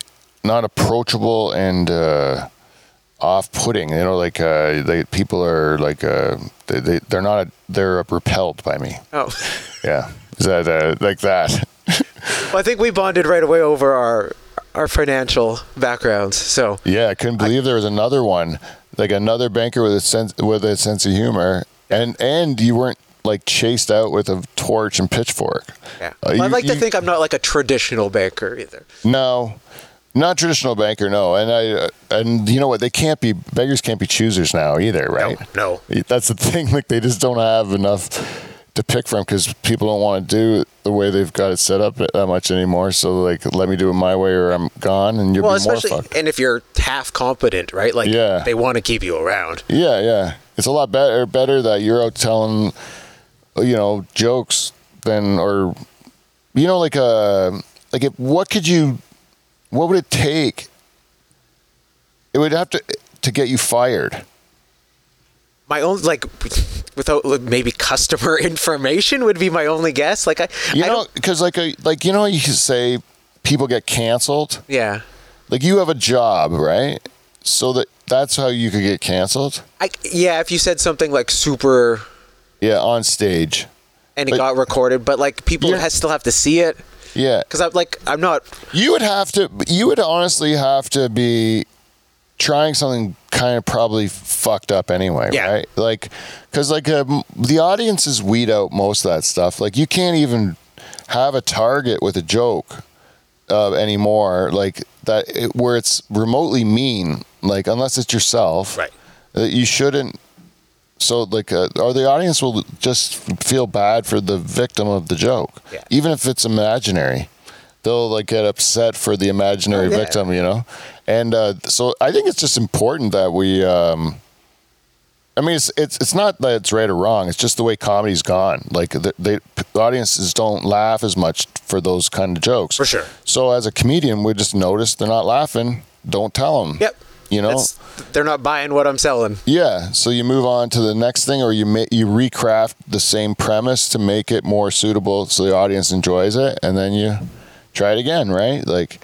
not approachable and uh, off-putting. You know, like uh, they people are like uh, they, they they're not they're repelled by me. Oh. Yeah, is that uh, like that? Well, I think we bonded right away over our our financial backgrounds. So Yeah, I couldn't believe there was another one, like another banker with a sense with a sense of humor, and and you weren't like chased out with a torch and pitchfork. yeah, Uh, Well, you- I'd like to think I'm not like a traditional banker either. No, not traditional banker. No, and I uh, and you know what? They can't be beggars. Can't be choosers now either, right? no. That's the thing. Like they just don't have enough to pick from because people don't want to do the way they've got it set up that much anymore. So like, let me do it my way, or I'm gone, and you'll Well, be more fucked. and if you're half competent, right? Like Yeah. they want to keep you around. Yeah, yeah. It's a lot better better that you're out telling, you know, jokes than or, you know, like uh like if what could you, what would it take? It would have to to get you fired. My own like without like, maybe customer information would be my only guess. Like I, You I know, don't- because like a like you know, you say people get canceled. yeah. Like you have a job, right? So that that's how you could get canceled. I, yeah, if you said something like super Yeah, on stage. and it But- got recorded, but like people You're- still have to see it Yeah. because I'm like I'm not. You would have to. You would honestly have to be trying something kind of probably fucked up anyway, Yeah. right? Like, because like um, the audiences weed out most of that stuff. Like, you can't even have a target with a joke uh, anymore. Like that, it, where it's remotely mean. Like, unless it's yourself, Right. uh, you shouldn't. So, like, uh, or the audience will just feel bad for the victim of the joke, Yeah. even if it's imaginary. They'll like get upset for the imaginary Oh, yeah. victim, you know. And uh, so, I think it's just important that we. Um, I mean, it's, it's it's not that it's right or wrong. It's just the way comedy's gone. Like the, they, the audiences don't laugh as much for those kind of jokes. For sure. So as a comedian, we just notice they're not laughing. Don't tell them. Yep. You know. That's, they're not buying what I'm selling. Yeah, so you move on to the next thing, or you ma- you recraft the same premise to make it more suitable so the audience enjoys it, and then you try it again, right? Like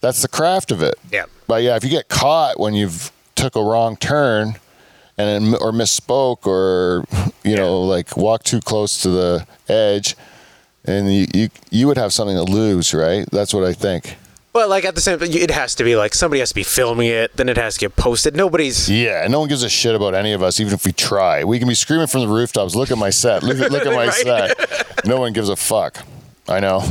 that's the craft of it. Yeah. But yeah, if you get caught when you've took a wrong turn, and or misspoke, or you know, like walk too close to the edge, and you, you you would have something to lose, right? That's what I think. But like at the same, it has to be like somebody has to be filming it. Then it has to get posted. Nobody's. Yeah, and no one gives a shit about any of us, even if we try. We can be screaming from the rooftops, look at my set, look at, look at my Right. set. No one gives a fuck. I know.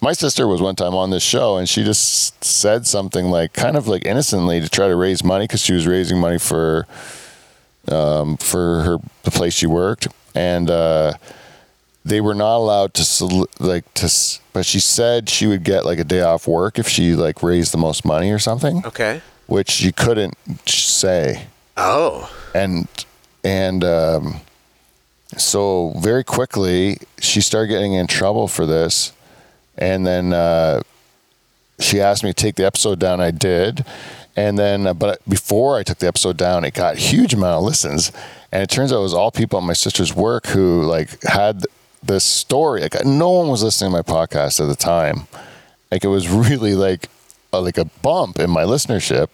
My sister was one time on this show and she just said something like, kind of like innocently to try to raise money because she was raising money for, um, for her the place she worked, and uh, they were not allowed to like to. But she said she would get like a day off work if she like raised the most money or something Okay. which you couldn't say Oh. and and um, so very quickly she started getting in trouble for this and then uh, she asked me to take the episode down i did and then uh, but before i took the episode down it got a huge amount of listens and it turns out it was all people at my sister's work who like had this story like no one was listening to my podcast at the time. Like it was really like a, like a bump in my listenership.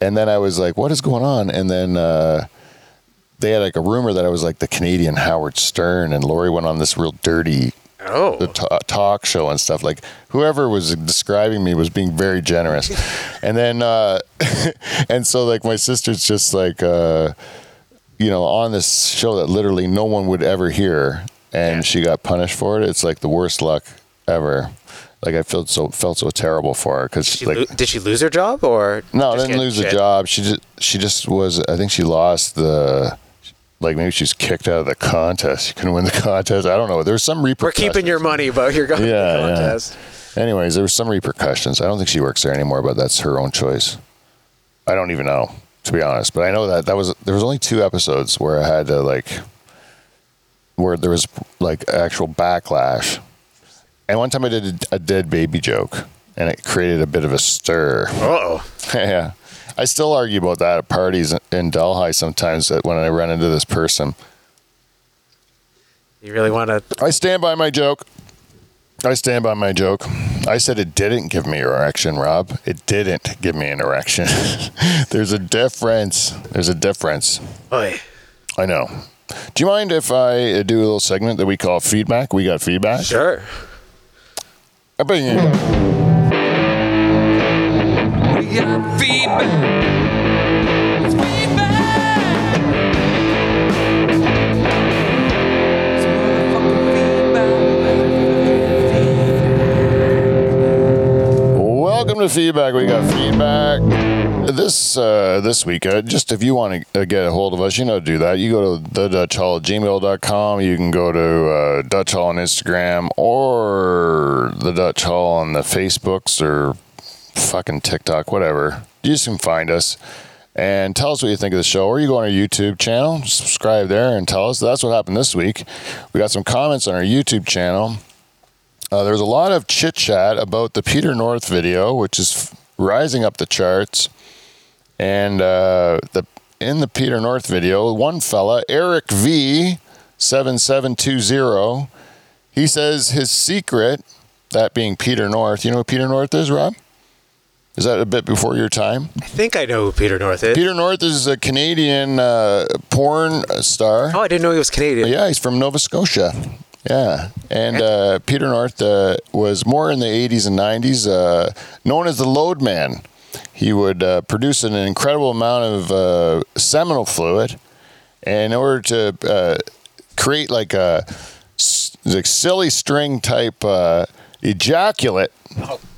And then i was like what is going on? And then uh they had like a rumor that I was like the Canadian Howard Stern, and Lori went on this real dirty Oh. the ta- talk show and stuff. Like whoever was describing me was being very generous, and then uh, and so like my sister's just like uh, you know on this show that literally no one would ever hear, and Yeah. she got punished for it. It's like the worst luck ever. Like I felt so felt so terrible for her because She like lo- did she lose her job or no, didn't lose the job. She just she just was. I think she lost the. Like maybe she's kicked out of the contest. She couldn't win the contest. I don't know. There was some repercussions. We're keeping your money, but you're going Yeah, to the yeah. Anyways, there was some repercussions. I don't think she works there anymore, but that's her own choice. I don't even know, to be honest. But I know that that was there was only two episodes where I had to like where there was like actual backlash. And one time I did a, a dead baby joke, and it created a bit of a stir. Oh. yeah. I still argue about that at parties in Delhi sometimes that when I run into this person. You really want to? I stand by my joke. I stand by my joke. I said it didn't give me an erection, Rob. It didn't give me an erection. There's a difference. There's a difference. Oy. I know. Do you mind if I uh, do a little segment that we call feedback? We got feedback. Sure. I bring you. We got feedback. Welcome to feedback. We got feedback this uh, this week. Uh, just if you want to uh, get a hold of us, you know, do that. You go to the Dutch Hall at gmail.com. You can go to uh, Dutch Hall on Instagram or the Dutch Hall on the Facebooks or fucking TikTok, whatever. You just can find us and tell us what you think of the show. Or you go on our YouTube channel, subscribe there, and tell us. That's what happened this week. We got some comments on our YouTube channel. Uh, there was a lot of chit chat about the Peter North video, which is f- rising up the charts. And uh, the in the Peter North video, one fella, Eric V, seven seven two zero, he says his secret, that being Peter North. You know who Peter North is, Rob? Is that a bit before your time? I think I know who Peter North is. Peter North is a Canadian uh, porn star. oh, I didn't know he was Canadian. Yeah, he's from Nova Scotia. Yeah, and uh, Peter North uh, was more in the 80s and 90s, uh, known as the Load Man. He would uh, produce an incredible amount of uh, seminal fluid, and in order to uh, create like a like silly string type uh, ejaculate,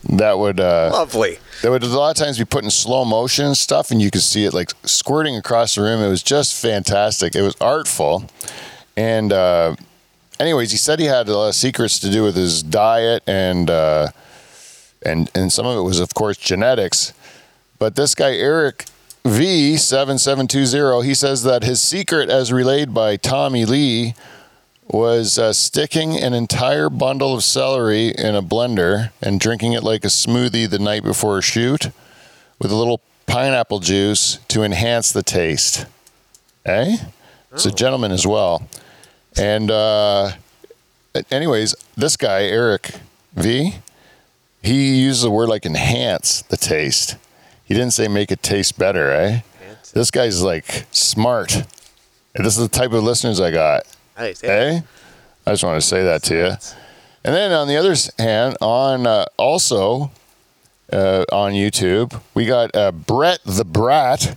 that would uh, Lovely. they would a lot of times be put in slow motion and stuff, and you could see it like squirting across the room. It was just fantastic. It was artful, and uh, anyways, he said he had a lot of secrets to do with his diet, and uh, and and some of it was, of course, genetics. But this guy Eric V seven seven two zero, he says that his secret, as relayed by Tommy Lee, was uh, sticking an entire bundle of celery in a blender and drinking it like a smoothie the night before a shoot with a little pineapple juice to enhance the taste. Eh? It's a gentleman as well. And, uh, anyways, this guy, Eric V, he uses the word like enhance the taste. He didn't say make it taste better, eh? This guy's like smart. This is the type of listeners I got. Nice. Hey, I just want to say that to you. And then on the other hand, on uh, also uh, on YouTube, we got uh, Brett the Brat,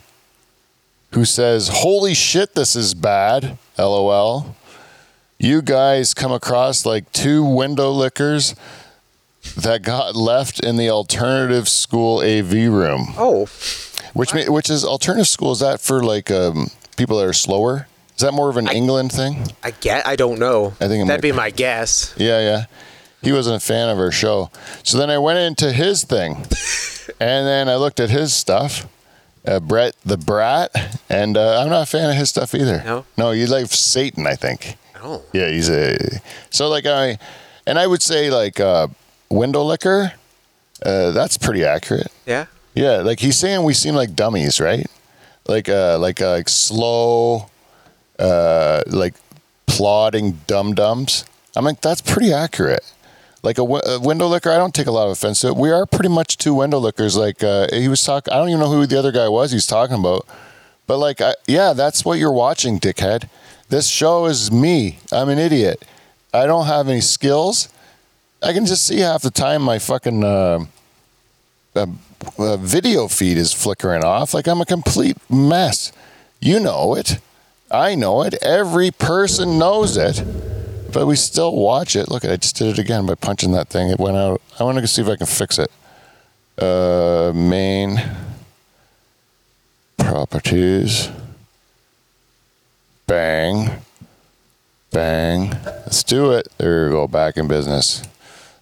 who says, "Holy shit, this is bad." LOL. You guys come across like two window lickers that got left in the alternative school AV room. Oh, Which ma- which is alternative school? Is that for like um, people that are slower? Is that more of an England thing? I get. I don't know. I think that'd be. my guess. Yeah, yeah. He wasn't a fan of our show. So then I went into his thing, and then I looked at his stuff, uh, Brett the Brat, and uh, I'm not a fan of his stuff either. No? no, you like Satan, I think. Oh, Yeah, he's a. So like I, and I would say like uh, window licker. Uh, that's pretty accurate. yeah. Yeah, like he's saying we seem like dummies, right? Like uh like uh, like slow uh like plodding dum dums. I'm like that's pretty accurate. Like a, wi- a window licker, I don't take a lot of offense to it. We are pretty much two window lickers. Like uh, he was talking, I don't even know who the other guy was. He's talking about, but like, I, yeah, that's what you're watching, dickhead. This show is me. I'm an idiot. I don't have any skills. I can just see half the time my fucking uh, uh, uh, video feed is flickering off. Like I'm a complete mess. You know it. I know it. Every person knows it. But we still watch it. Look, I just did it again by punching that thing. It went out. I want to see if I can fix it. Uh, main properties. Bang. Bang. Let's do it. There we go. Back in business.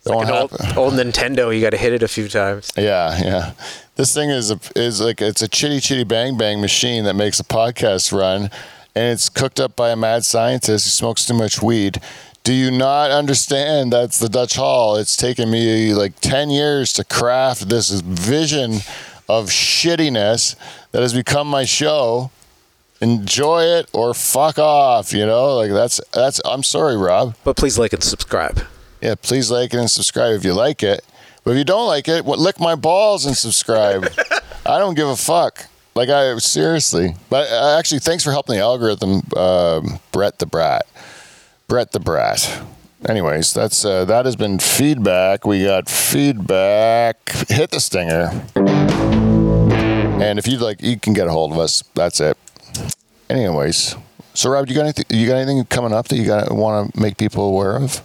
Like old, old Nintendo, you got to hit it a few times. Yeah, yeah. This thing is a, is like it's a chitty chitty bang bang machine that makes a podcast run, and it's cooked up by a mad scientist who smokes too much weed. Do you not understand? That's the Dutch Hall. It's taken me like ten years to craft this vision of shittiness that has become my show. Enjoy it or fuck off. You know, like that's that's. I'm sorry, Rob. But please like and subscribe. Yeah, please like it and subscribe if you like it. But if you don't like it, what, lick my balls and subscribe. I don't give a fuck. Like I seriously. But uh, actually, thanks for helping the algorithm, um, Brett the Brat. Brett the Brat. Anyways, that's uh, that has been feedback. We got feedback. Hit the stinger. And if you'd like, you can get a hold of us. That's it. Anyways, so Rob, you got anything? You got anything coming up that you got want to make people aware of?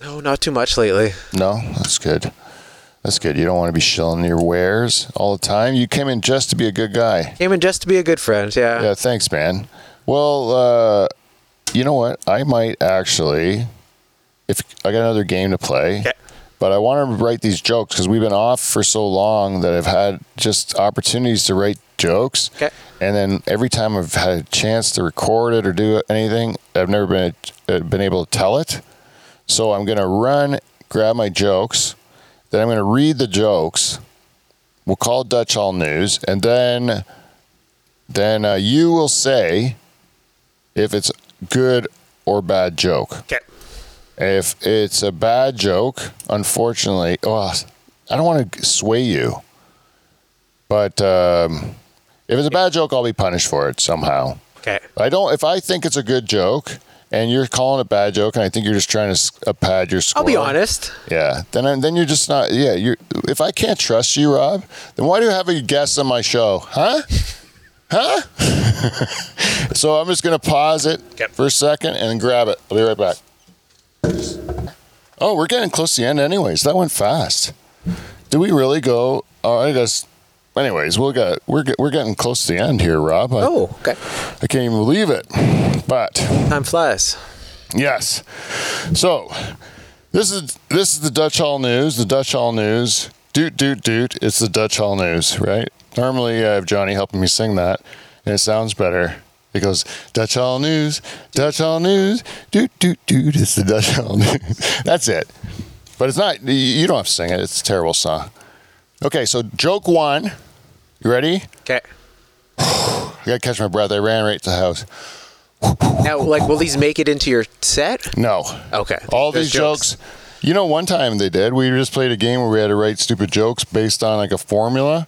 No, not too much lately. No, that's good. That's good. You don't want to be shilling your wares all the time. You came in just to be a good guy. Came in just to be a good friend. Yeah. Yeah, thanks, man. Well, uh, you know what? I might actually, if I got another game to play. But I want to write these jokes because we've been off for so long that I've had just opportunities to write jokes. Okay. And then every time I've had a chance to record it or do anything, I've never been uh, been able to tell it. So I'm gonna run, grab my jokes, then I'm gonna read the jokes. We'll call Dutch Hall News, and then then uh, you will say if it's good or bad joke. Okay. If it's a bad joke, unfortunately, well, I don't want to sway you, but um, if it's a bad joke, I'll be punished for it somehow. Okay. I don't. If I think it's a good joke and you're calling it a bad joke, and I think you're just trying to uh, pad your score. I'll be honest. Yeah. Then I- then you're just not. Yeah. You. If I can't trust you, Rob, then why do you have a guest on my show? Huh? Huh? so I'm just gonna pause it Yep. for a second and grab it. I'll be right back. Oh, we're getting close to the end, anyways. That went fast. Do we really go? Oh, I guess. Anyways, we'll get we're get, we're getting close to the end here, Rob. I, Oh, okay. I can't even believe it. But Time flies. Yes. So this is this is the Dutch Hall News. The Dutch Hall News. Doot doot doot. It's the Dutch Hall News, right? Normally I have Johnny helping me sing that, and it sounds better. It goes Dutch Hall News, Dutch Hall News, doot doot doot. It's the Dutch Hall News. That's it. But it's not. you- don't have to sing it. It's a terrible song. Okay, so joke one. You ready? Okay. I gotta catch my breath. I ran right to the house. Now, like, will these make it into your set? No. Okay. All There's these jokes. You know, one time they did. We just played a game where we had to write stupid jokes based on like a formula,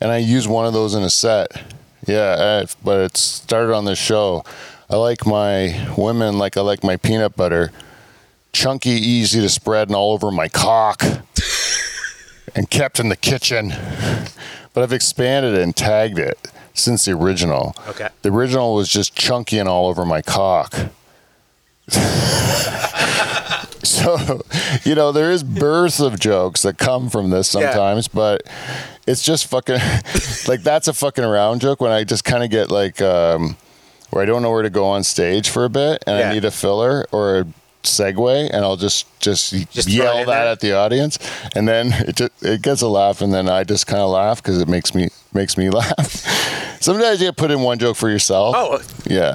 and I used one of those in a set. Yeah, uh, I- but it started on the show. I like my women like I like my peanut butter, chunky, easy to spread, and all over my cock, and kept in the kitchen. But I've expanded it and tagged it since the original. Okay. The original was just chunky and all over my cock. so, you know, there is birth of jokes that come from this Yeah. sometimes, but it's just fucking like that's a fucking around joke when I just kind of get like um where I don't know where to go on stage for a bit and Yeah. I need a filler or a segue and I'll just just, Just yell that there? at the audience and then it just, it gets a laugh and then I just kind of laugh because it makes me makes me laugh. Sometimes you put in one joke for yourself. Oh, Yeah.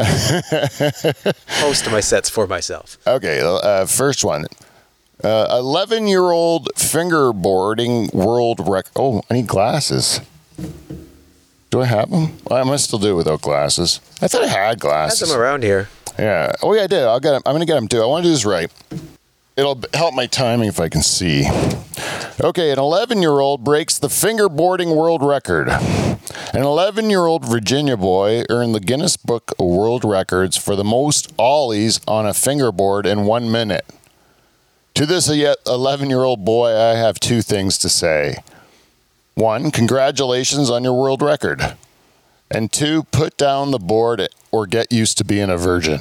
most of my sets for myself. Okay, uh, first one. Uh, 11 year old fingerboarding world record. Oh, I need glasses. Do I have them? I must still do it without glasses. I thought I had glasses. I had them around here. Yeah. Oh, yeah, I did. I'll get them. I'm going to get them too. I want to do this right. It'll help my timing if I can see. Okay, an 11 year old breaks the fingerboarding world record. An 11 year old Virginia boy earned the Guinness Book of World Records for the most ollies on a fingerboard in one minute. To this yet 11 year old boy, I have two things to say. One, congratulations on your world record. And two, put down the board or get used to being a virgin.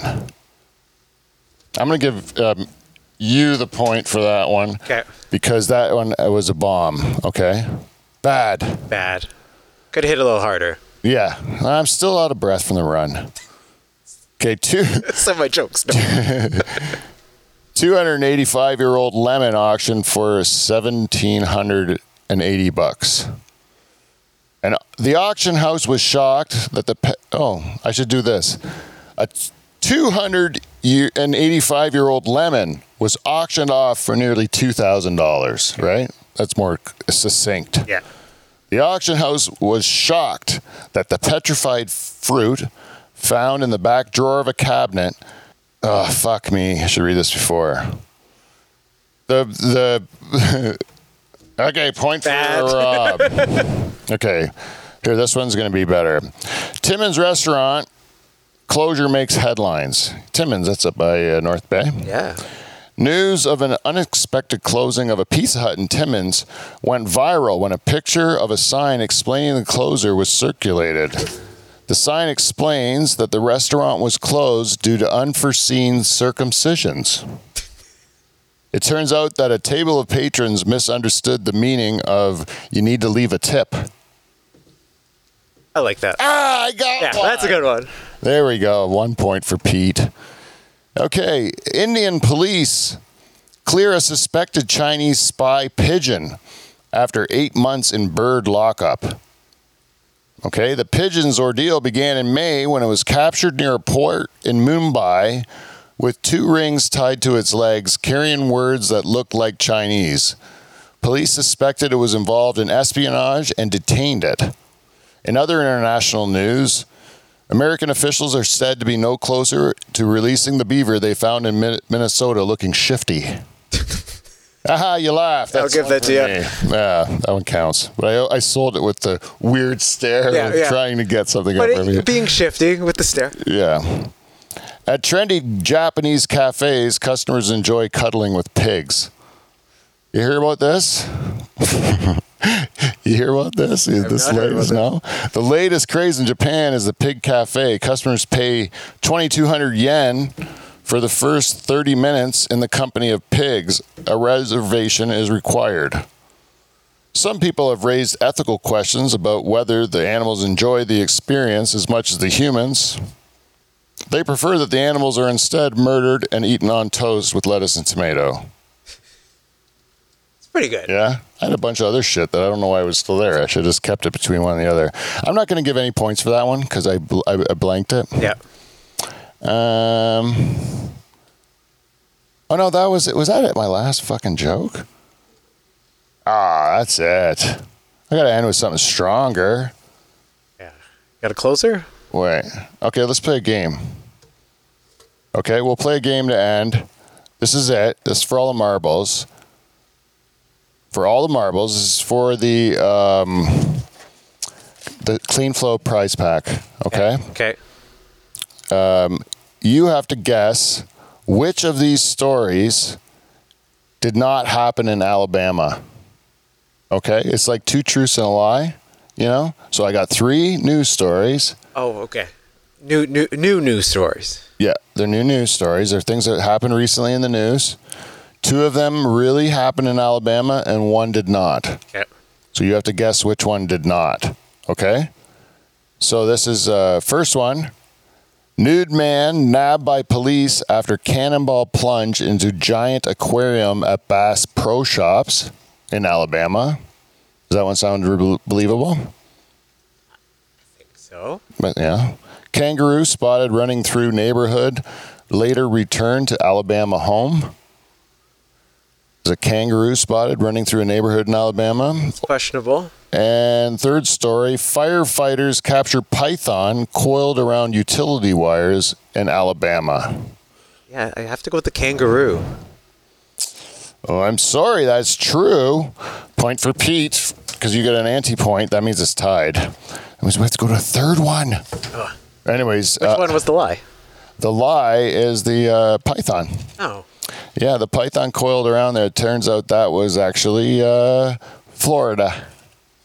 I'm going to give um, you the point for that one Okay. because that one uh, was a bomb. Okay. Bad. Bad. Could have hit a little harder. Yeah. I'm still out of breath from the run. Okay. Two. Some of my jokes. No. 285 year old lemon auction for 1780 bucks. And the auction house was shocked that the pe- oh, I should do this. A 285 year old lemon was auctioned off for nearly $2,000, right? That's more succinct. yeah. The auction house was shocked that the petrified fruit found in the back drawer of a cabinet. Oh, fuck me. I should read this before. The, the, okay, point Bad. for Rob. okay, here, this one's going to be better. Timmins Restaurant closure makes headlines. Timmins, that's up by uh, North Bay. Yeah. News of an unexpected closing of a Pizza Hut in Timmins went viral when a picture of a sign explaining the closure was circulated. The sign explains that the restaurant was closed due to unforeseen circumcisions. It turns out that a table of patrons misunderstood the meaning of you need to leave a tip. I like that. Ah, I got Yeah, one. that's a good one. There we go. One point for Pete. Okay, Indian police clear a suspected Chinese spy pigeon after eight months in bird lockup. Okay, the pigeon's ordeal began in May when it was captured near a port in Mumbai with two rings tied to its legs carrying words that looked like Chinese. Police suspected it was involved in espionage and detained it. In other international news, American officials are said to be no closer to releasing the beaver they found in Minnesota looking shifty. Aha, you laughed. I'll give that to you. me. Yeah, that one counts. But I, I sold it with the weird stare Yeah, yeah. trying to get something But from you. being shifty with the stare. Yeah. At trendy Japanese cafes, customers enjoy cuddling with pigs. You hear about this? you hear about this? this latest now? The latest craze in Japan is the pig cafe. Customers pay 2,200 yen for the first 30 minutes in the company of pigs. A reservation is required. Some people have raised ethical questions about whether the animals enjoy the experience as much as the humans. They prefer that the animals are instead murdered and eaten on toast with lettuce and tomato. It's pretty good. Yeah, I had a bunch of other shit that I don't know why it was still there. I should have just kept it between one and the other. I'm not going to give any points for that one because I, bl- I, I blanked it. Yeah. Um. Oh no, that was it. Was that it? My last fucking joke. Ah, that's it. I gotta end with something stronger. Yeah. Got a closer? Wait. Okay, let's play a game. Okay, we'll play a game to end. This is it. This is for all the marbles. For all the marbles, this is for the um, the KleenFlo prize pack. Okay. Okay. You have to guess which of these stories did not happen in Alabama. Okay, it's like two truths and a lie, you know. So I got three news stories. Oh, okay. New, new, new news stories. Yeah, they're new news stories. They're things that happened recently in the news. Two of them really happened in Alabama, and one did not. Okay. So you have to guess which one did not. Okay. So this is uh, first one. Nude man nabbed by police after cannonball plunge into giant aquarium at Bass Pro Shops in Alabama. Does that one sound re- believable? I think so, But yeah. Kangaroo spotted running through neighborhood, later returned to Alabama home. There's a kangaroo spotted running through a neighborhood in Alabama. questionable. And third story firefighters capture python coiled around utility wires in Alabama. Yeah, I have to go with the kangaroo. Oh, I'm sorry, that's true. Point for Pete, because you get an anti point. That means it's tied. That means we have to go to a third one. Anyways, Which uh, one was the lie? the lie is the uh, python. Oh. Yeah, the python coiled around there. It turns out that was actually uh, Florida.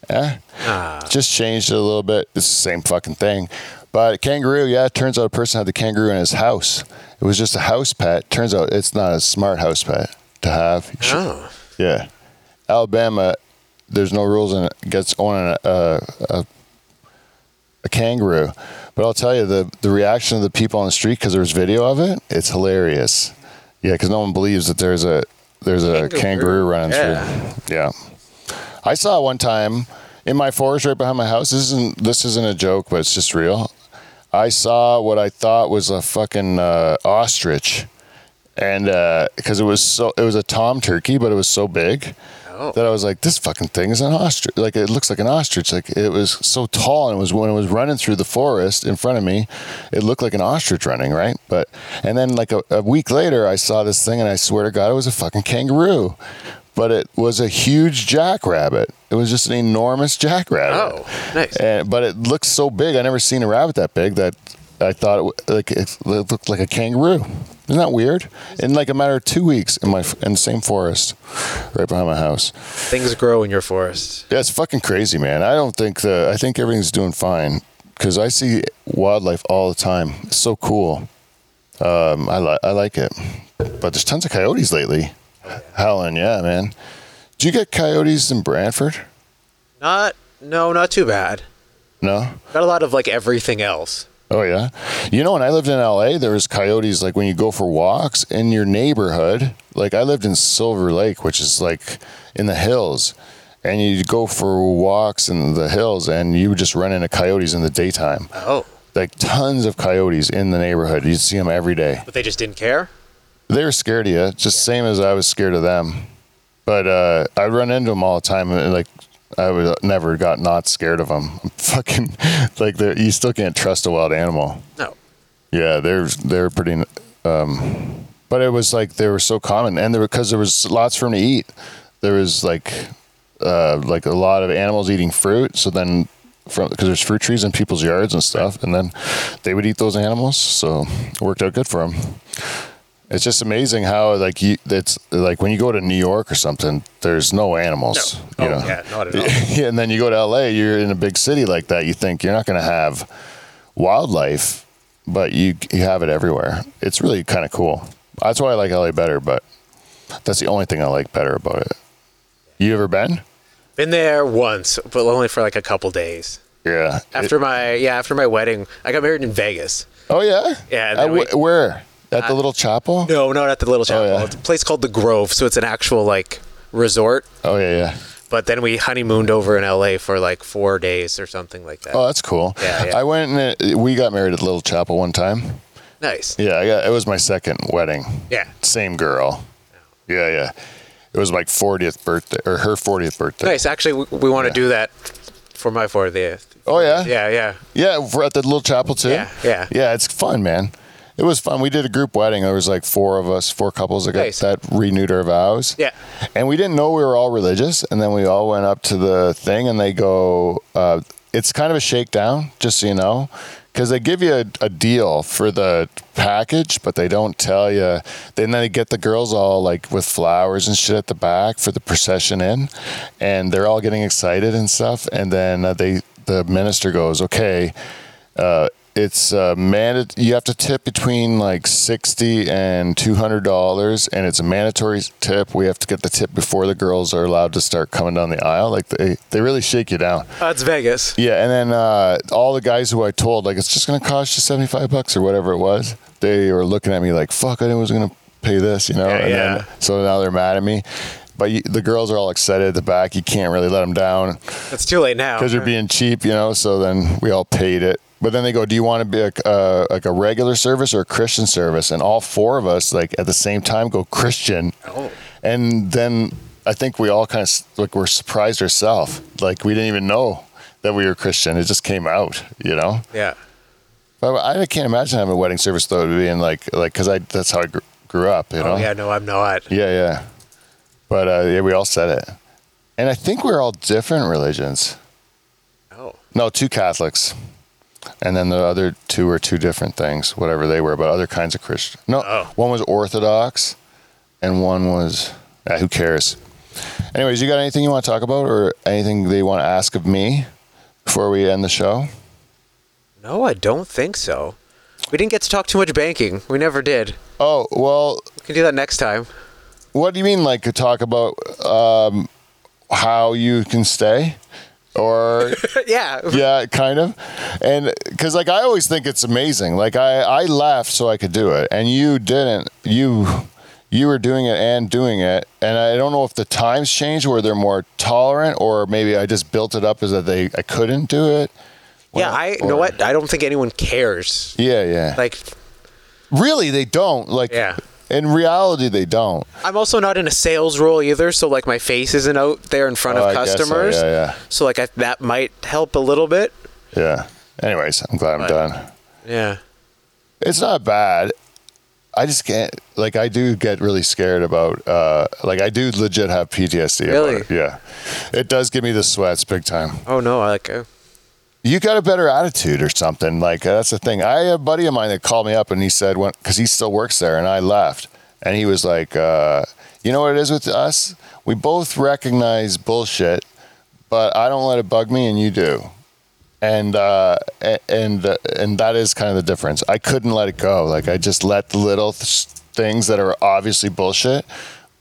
Yeah, Ah. just changed it a little bit. It's the same fucking thing. But kangaroo, yeah, it turns out a person had the kangaroo in his house. It was just a house pet. Turns out it's not a smart house pet to have. Oh. Yeah, Alabama, there's no rules and it gets a, a, a, a kangaroo. But I'll tell you the the reaction of the people on the street because there was video of it. It's hilarious. Yeah, because no one believes that there's a there's a Kangaroo. kangaroo running Yeah. through. Yeah, I saw one time in my forest right behind my house. This isn't this isn't a joke, but it's just real. I saw what I thought was a fucking uh, ostrich, and because it was so it was a tom turkey, but it was so big Oh. that I was like, this fucking thing is an ostrich. Like it looks like an ostrich. Like it was so tall, and it was when it was running through the forest in front of me, it looked like an ostrich running, right? But and then like a, a week later, I saw this thing, and I swear to God, it was a fucking kangaroo. But it was a huge jackrabbit. It was just an enormous jackrabbit. Oh, nice. And, but it looked so big. I never seen a rabbit that big that I thought it, like it looked like a kangaroo. Isn't that weird? In like a matter of two weeks in my in the same forest, right behind my house. Things grow in your forest. Yeah, it's fucking crazy, man. I don't think the I think everything's doing fine because I see wildlife all the time. It's so cool. Um, I like I like it, but there's tons of coyotes lately. Helen, yeah, man. Do you get coyotes in Brantford? Not no, not too bad. No. Got a lot of like everything else. Oh yeah. You know, when I lived in LA, there was coyotes like when you go for walks in your neighborhood. Like I lived in Silver Lake, which is like in the hills, and you go for walks in the hills, and you would just run into coyotes in the daytime. Oh, Like tons of coyotes in the neighborhood. You'd see them every day. but they just didn't care. They were scared of you, just same as I was scared of them. But uh, I'd run into them all the time, and like I would never got not scared of them. Fucking like they're- you still can't trust a wild animal. No. Yeah, they're they're pretty. Um, but it was like they were so common, and there because there was lots for them to eat. There was like uh, like a lot of animals eating fruit. So then, from because there's fruit trees in people's yards and stuff, and then they would eat those animals. So it worked out good for them. It's just amazing how like you it's like when you go to New York or something, there's no animals. No. You Oh, know? yeah, not at all. yeah, and then you go to LA, you're in a big city like that. You think you're not going to have wildlife, but you you have it everywhere. It's really kind of cool. That's why I like LA better. But that's the only thing I like better about it. You ever been? Been there once, but only for like a couple days. Yeah. After my yeah, after my wedding, I got married in Vegas. oh yeah. Yeah, Uh, we- where? At the little chapel? No, not at the Little Chapel. yeah. It's a place called the Grove, so it's an actual like resort. Oh yeah, yeah. But then we honeymooned over in LA for like four days or something like that. Oh, that's cool. Yeah, yeah. I went and uh, we got married at the little chapel one time. nice. Yeah, I got, it was my second wedding. Yeah. Same girl. Yeah, yeah. It was like 40th birthday or her 40th birthday. Nice. Actually, we, we want to do that for my 40th. Oh yeah. Yeah, yeah. Yeah, we're at the little chapel too. Yeah, yeah. Yeah, it's fun, man. It was fun. We did a group wedding. There was like four of us, four couples that got Nice. that renewed our vows. Yeah. And we didn't know we were all religious. And then we all went up to the thing and they go, uh, it's kind of a shakedown, just so you know, because they give you a, a deal for the package, but they don't tell you. Then they get the girls all like with flowers and shit at the back for the procession in, and they're all getting excited and stuff. And then uh, they, the minister goes, okay, uh, it's uh, manda- You have to tip between like sixty and two hundred dollars, and it's a mandatory tip. We have to get the tip before the girls are allowed to start coming down the aisle. Like they, they really shake you down. Uh, it's Vegas. Yeah, and then uh, all the guys who I told, like, it's just gonna cost you seventy five bucks or whatever it was. They were looking at me like, "Fuck, I was gonna pay this," you know. Yeah, and yeah. then so now they're mad at me. But you, the girls are all excited at the back. You can't really let them down It's too late now. because you're being cheap, you know. So then we all paid it. But then they go, "Do you want to be a, uh, like a regular service or a Christian service?" And all four of us, like at the same time, go Christian. Oh. And then I think we all kind of like were surprised ourselves. Like we didn't even know that we were Christian. It just came out, you know. Yeah. But I can't imagine having a wedding service though, being like like because I that's how I gr- grew up, you know. Oh yeah, no, I'm not. Yeah, yeah. But uh, yeah, we all said it, and I think we're all different religions. Oh. No, two Catholics, and then the other two were two different things, whatever they were, but other kinds of Christian. No, Oh. one was Orthodox, and one was uh, who cares. Anyways, you got anything you want to talk about, or anything they want to ask of me before we end the show? No, I don't think so. We didn't get to talk too much banking. We never did. Oh well, We can do that next time. what do you mean, like to talk about um, how you can stay, or yeah. yeah kind of. And because like i always think it's amazing. Like i i left so i could do it. And you didn't. You you were doing it and doing it. And i don't know if the times changed. Where they're more tolerant? Or maybe i just built it up as that they i couldn't do it? Yeah, I you know what? I don't think anyone cares. yeah yeah. Like really they don't? Like Yeah. In reality they don't I'm also not in a sales role either, so like my face isn't out there in front Oh, of I guess so, customers. yeah, yeah. So like I, that might help a little bit. yeah anyways i'm glad i'm done Yeah. It's not bad. I just can't like I do get really scared about uh like I do legit have PTSD. Really? About it. Yeah. It does give me the sweats big time. Oh no, I like uh, You got a better attitude or something. Like that's the thing. I had a buddy of mine that called me up and he said cuz he still works there and I left and he was like uh you know what it is with us? We both recognize bullshit, but I don't let it bug me and you do and uh, and uh, and that is kind of the difference. I couldn't let it go. Like I just let the little th- things that are obviously bullshit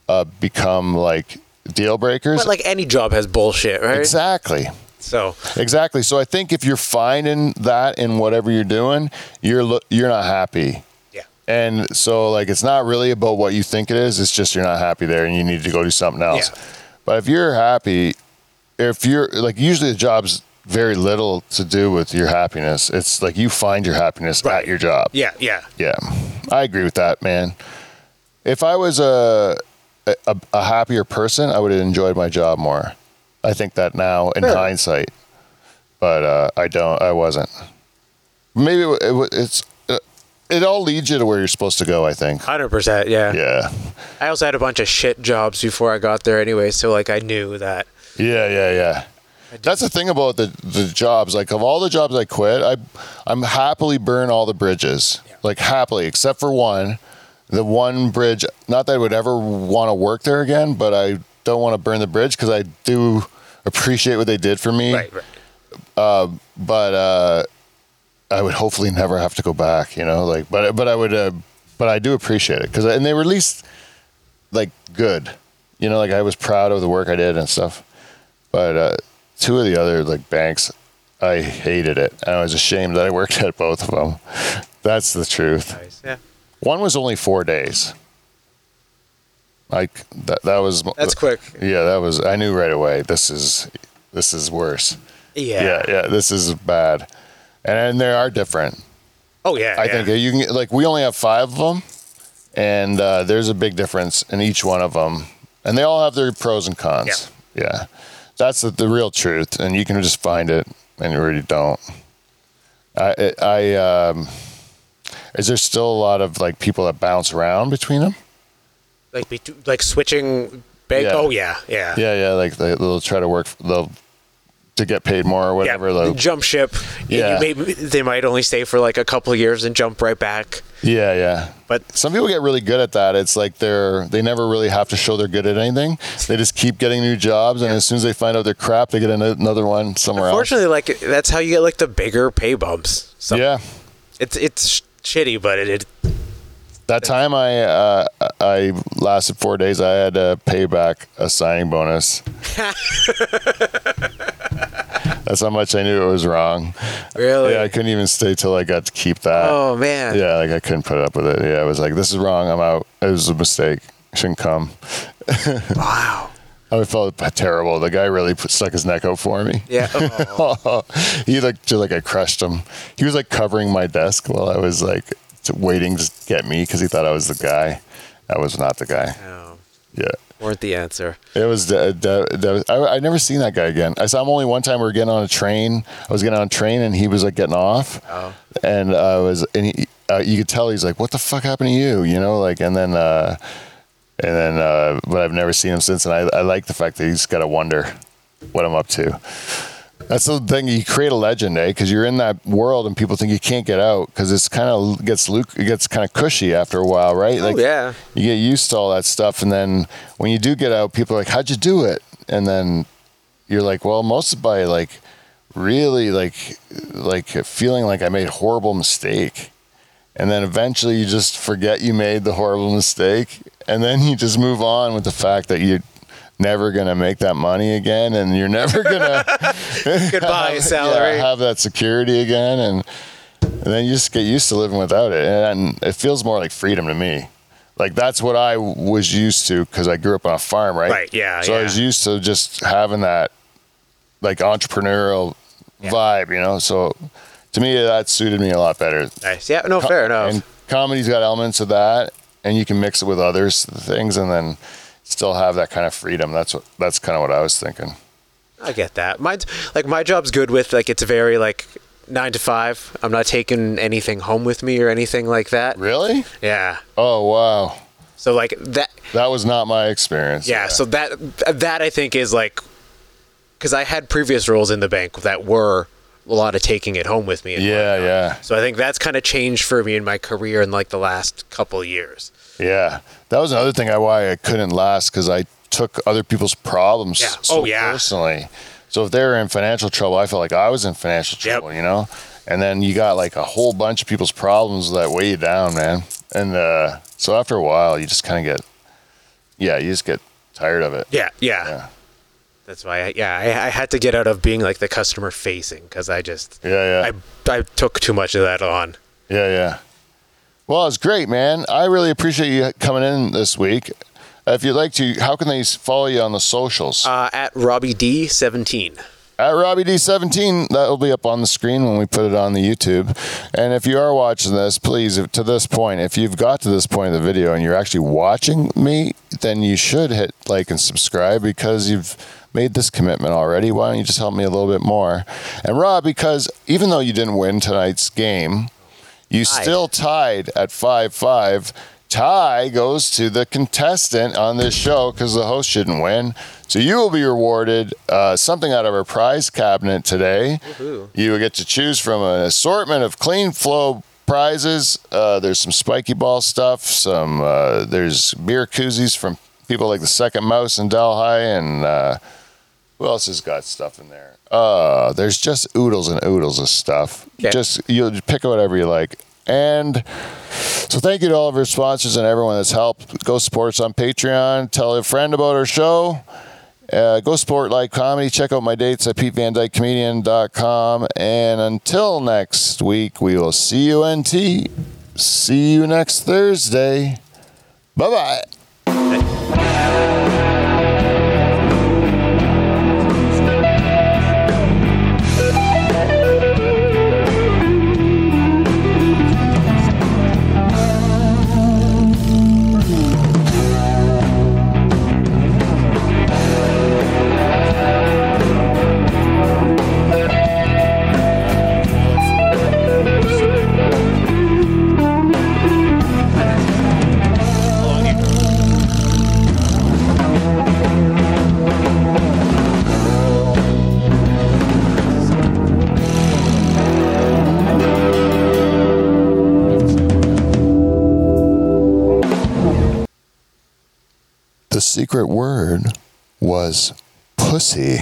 uh, become like deal breakers. But like any job has bullshit, right? exactly. So Exactly. So I think if you're finding that in whatever you're doing, you're you're not happy. Yeah. And so like it's not really about what you think it is, it's just you're not happy there and you need to go do something else. Yeah. But if you're happy, if you're like usually the job's very little to do with your happiness. It's like you find your happiness Right. at your job. Yeah, yeah. Yeah. I agree with that, man. If I was a a, a happier person, I would have enjoyed my job more. I think that now in Sure. hindsight, but uh, I don't. I wasn't. Maybe it, it, it's uh, it all leads you to where you're supposed to go. I think. hundred percent, yeah. Yeah. I also had a bunch of shit jobs before I got there anyway, so like I knew that. Yeah, yeah, yeah. That's the thing about the the jobs. Like of all the jobs I quit, I I'm happily burn all the bridges. Like happily, except for one. The one bridge. Not that I would ever want to work there again, but I don't want to burn the bridge because I do appreciate what they did for me. Right, right. But uh, I would hopefully never have to go back. You know, like but but I would. Uh, but I do appreciate it because and they were at least like good. You know, like I was proud of the work I did and stuff. But uh, two of the other like banks, I hated it. And I was ashamed that I worked at both of them. That's the truth. Nice. Yeah. One was only four days. Like that. That was That's quick. Yeah, that was. I knew right away. This is this is worse. Yeah. Yeah, yeah. This is bad. And, and they are different. Oh yeah. I yeah. think you can like we only have five of them, and uh, there's a big difference in each one of them, and they all have their pros and cons. Yeah, yeah. that's the, the real truth, and you can just find it, and you really don't. I I um, is there still a lot of like people that bounce around between them? Like be, like switching bank. Yeah. Oh yeah, yeah. Yeah, yeah, like they, they'll try to work they'll to get paid more or whatever. Yeah, they'll- jump ship. Yeah. May, they might only stay for like a couple of years and jump right back. Yeah, yeah. But Some people get really good at that. It's like they're they never really have to show they're good at anything. They just keep getting new jobs, and as soon as they find out they're crap, they get another one somewhere else. unfortunately, like that's how you get like the bigger pay bumps. So. Yeah, it's it's shitty, but it, it that time I uh, I lasted four days. I had to pay back a signing bonus. That's how much I knew it was wrong. really. Yeah, I couldn't even stay till I got to keep that. oh man. Yeah, like I couldn't put up with it. Yeah, I was like, this is wrong. I'm out. It was a mistake. Shouldn't come. Wow. I felt terrible. The guy really put, stuck his neck out for me. Yeah. Oh. he looked just like I crushed him. He was like covering my desk while I was like waiting to get me because he thought I was the guy. I was not the guy. Oh, Yeah. weren't the answer. It was. De- de- de- I, I never seen that guy again. I saw him only one time. We were getting on a train. I was getting on a train, and he was like getting off. Oh. And I was, and he, uh, you could tell he's like, "What the fuck happened to you?" You know, like, and then, uh, and then, uh, but I've never seen him since. And I, I like the fact that he's got to wonder what I'm up to. That's the thing. You create a legend, eh? Because you're in that world, and people think you can't get out because it's kind of gets luke, it gets kind of cushy after a while, right? Oh, yeah. You get used to all that stuff, and then when you do get out, people are like, "How'd you do it?" And then you're like, "Well, mostly by like really like like feeling like I made a horrible mistake." And then eventually you just forget you made the horrible mistake, and then you just move on with the fact that you're never gonna make that money again, and you're never gonna Goodbye, have- salary. yeah, have that security again, and, and then you just get used to living without it, and it feels more like freedom to me. Like that's what I was used to because I grew up on a farm, right? Right, yeah, So I was used to just having that like entrepreneurial vibe, you know. So to me, that suited me a lot better. Nice. Yeah. No, fair enough. And comedy's got elements of that, and you can mix it with others things, and then still have that kind of freedom. That's what that's kind of what I was thinking. I get that. My like my job's good with like it's very like nine to five. I'm not taking anything home with me or anything like that. Really? Yeah. Oh wow, So like that. that was not my experience. Yeah. So that that I think is like because I had previous roles in the bank that were a lot of taking it home with me. and Yeah, whatnot. yeah, So I think that's kind of changed for me in my career in like the last couple years. yeah. That was another thing I why I couldn't last because I took other people's problems Yeah. so Oh, yeah. personally. So if they were in financial trouble, I felt like I was in financial Yep. trouble, you know. And then you got like a whole bunch of people's problems that weigh you down, man. And uh, so after a while, you just kind of get yeah, you just get tired of it. Yeah, yeah. Yeah. That's why, I, yeah, I, I had to get out of being like the customer facing because I just, Yeah, yeah. I, I took too much of that on. Yeah, yeah. Well, it's great, man. I really appreciate you coming in this week. If you'd like to, how can they follow you on the socials? Uh, at Robbie D seventeen. At Robbie D17, that will be up on the screen when we put it on the YouTube. And if you are watching this, please, if, to this point, if you've got to this point of the video and you're actually watching me, then you should hit like and subscribe because you've made this commitment already. Why don't you just help me a little bit more? And Rob, because even though you didn't win tonight's game, you still tied at 5 5. Tie goes to the contestant on this show because the host shouldn't win. So you will be rewarded uh, something out of our prize cabinet today. You will get to choose from an assortment of KleenFlo prizes. Uh, there's some spiky ball stuff. Some uh, there's beer koozies from people like the Second Mouse in Delhi, and uh, who else has got stuff in there? Uh, there's just oodles and oodles of stuff. Okay. Just you'll pick whatever you like. And so thank you to all of our sponsors and everyone that's helped. Go support us on Patreon. Tell a friend about our show. Uh, go support Live Comedy. Check out my dates at PeteVanDykComedian.com. And until next week, we will see you NT. See you next Thursday. Bye bye. Secret word was pussy.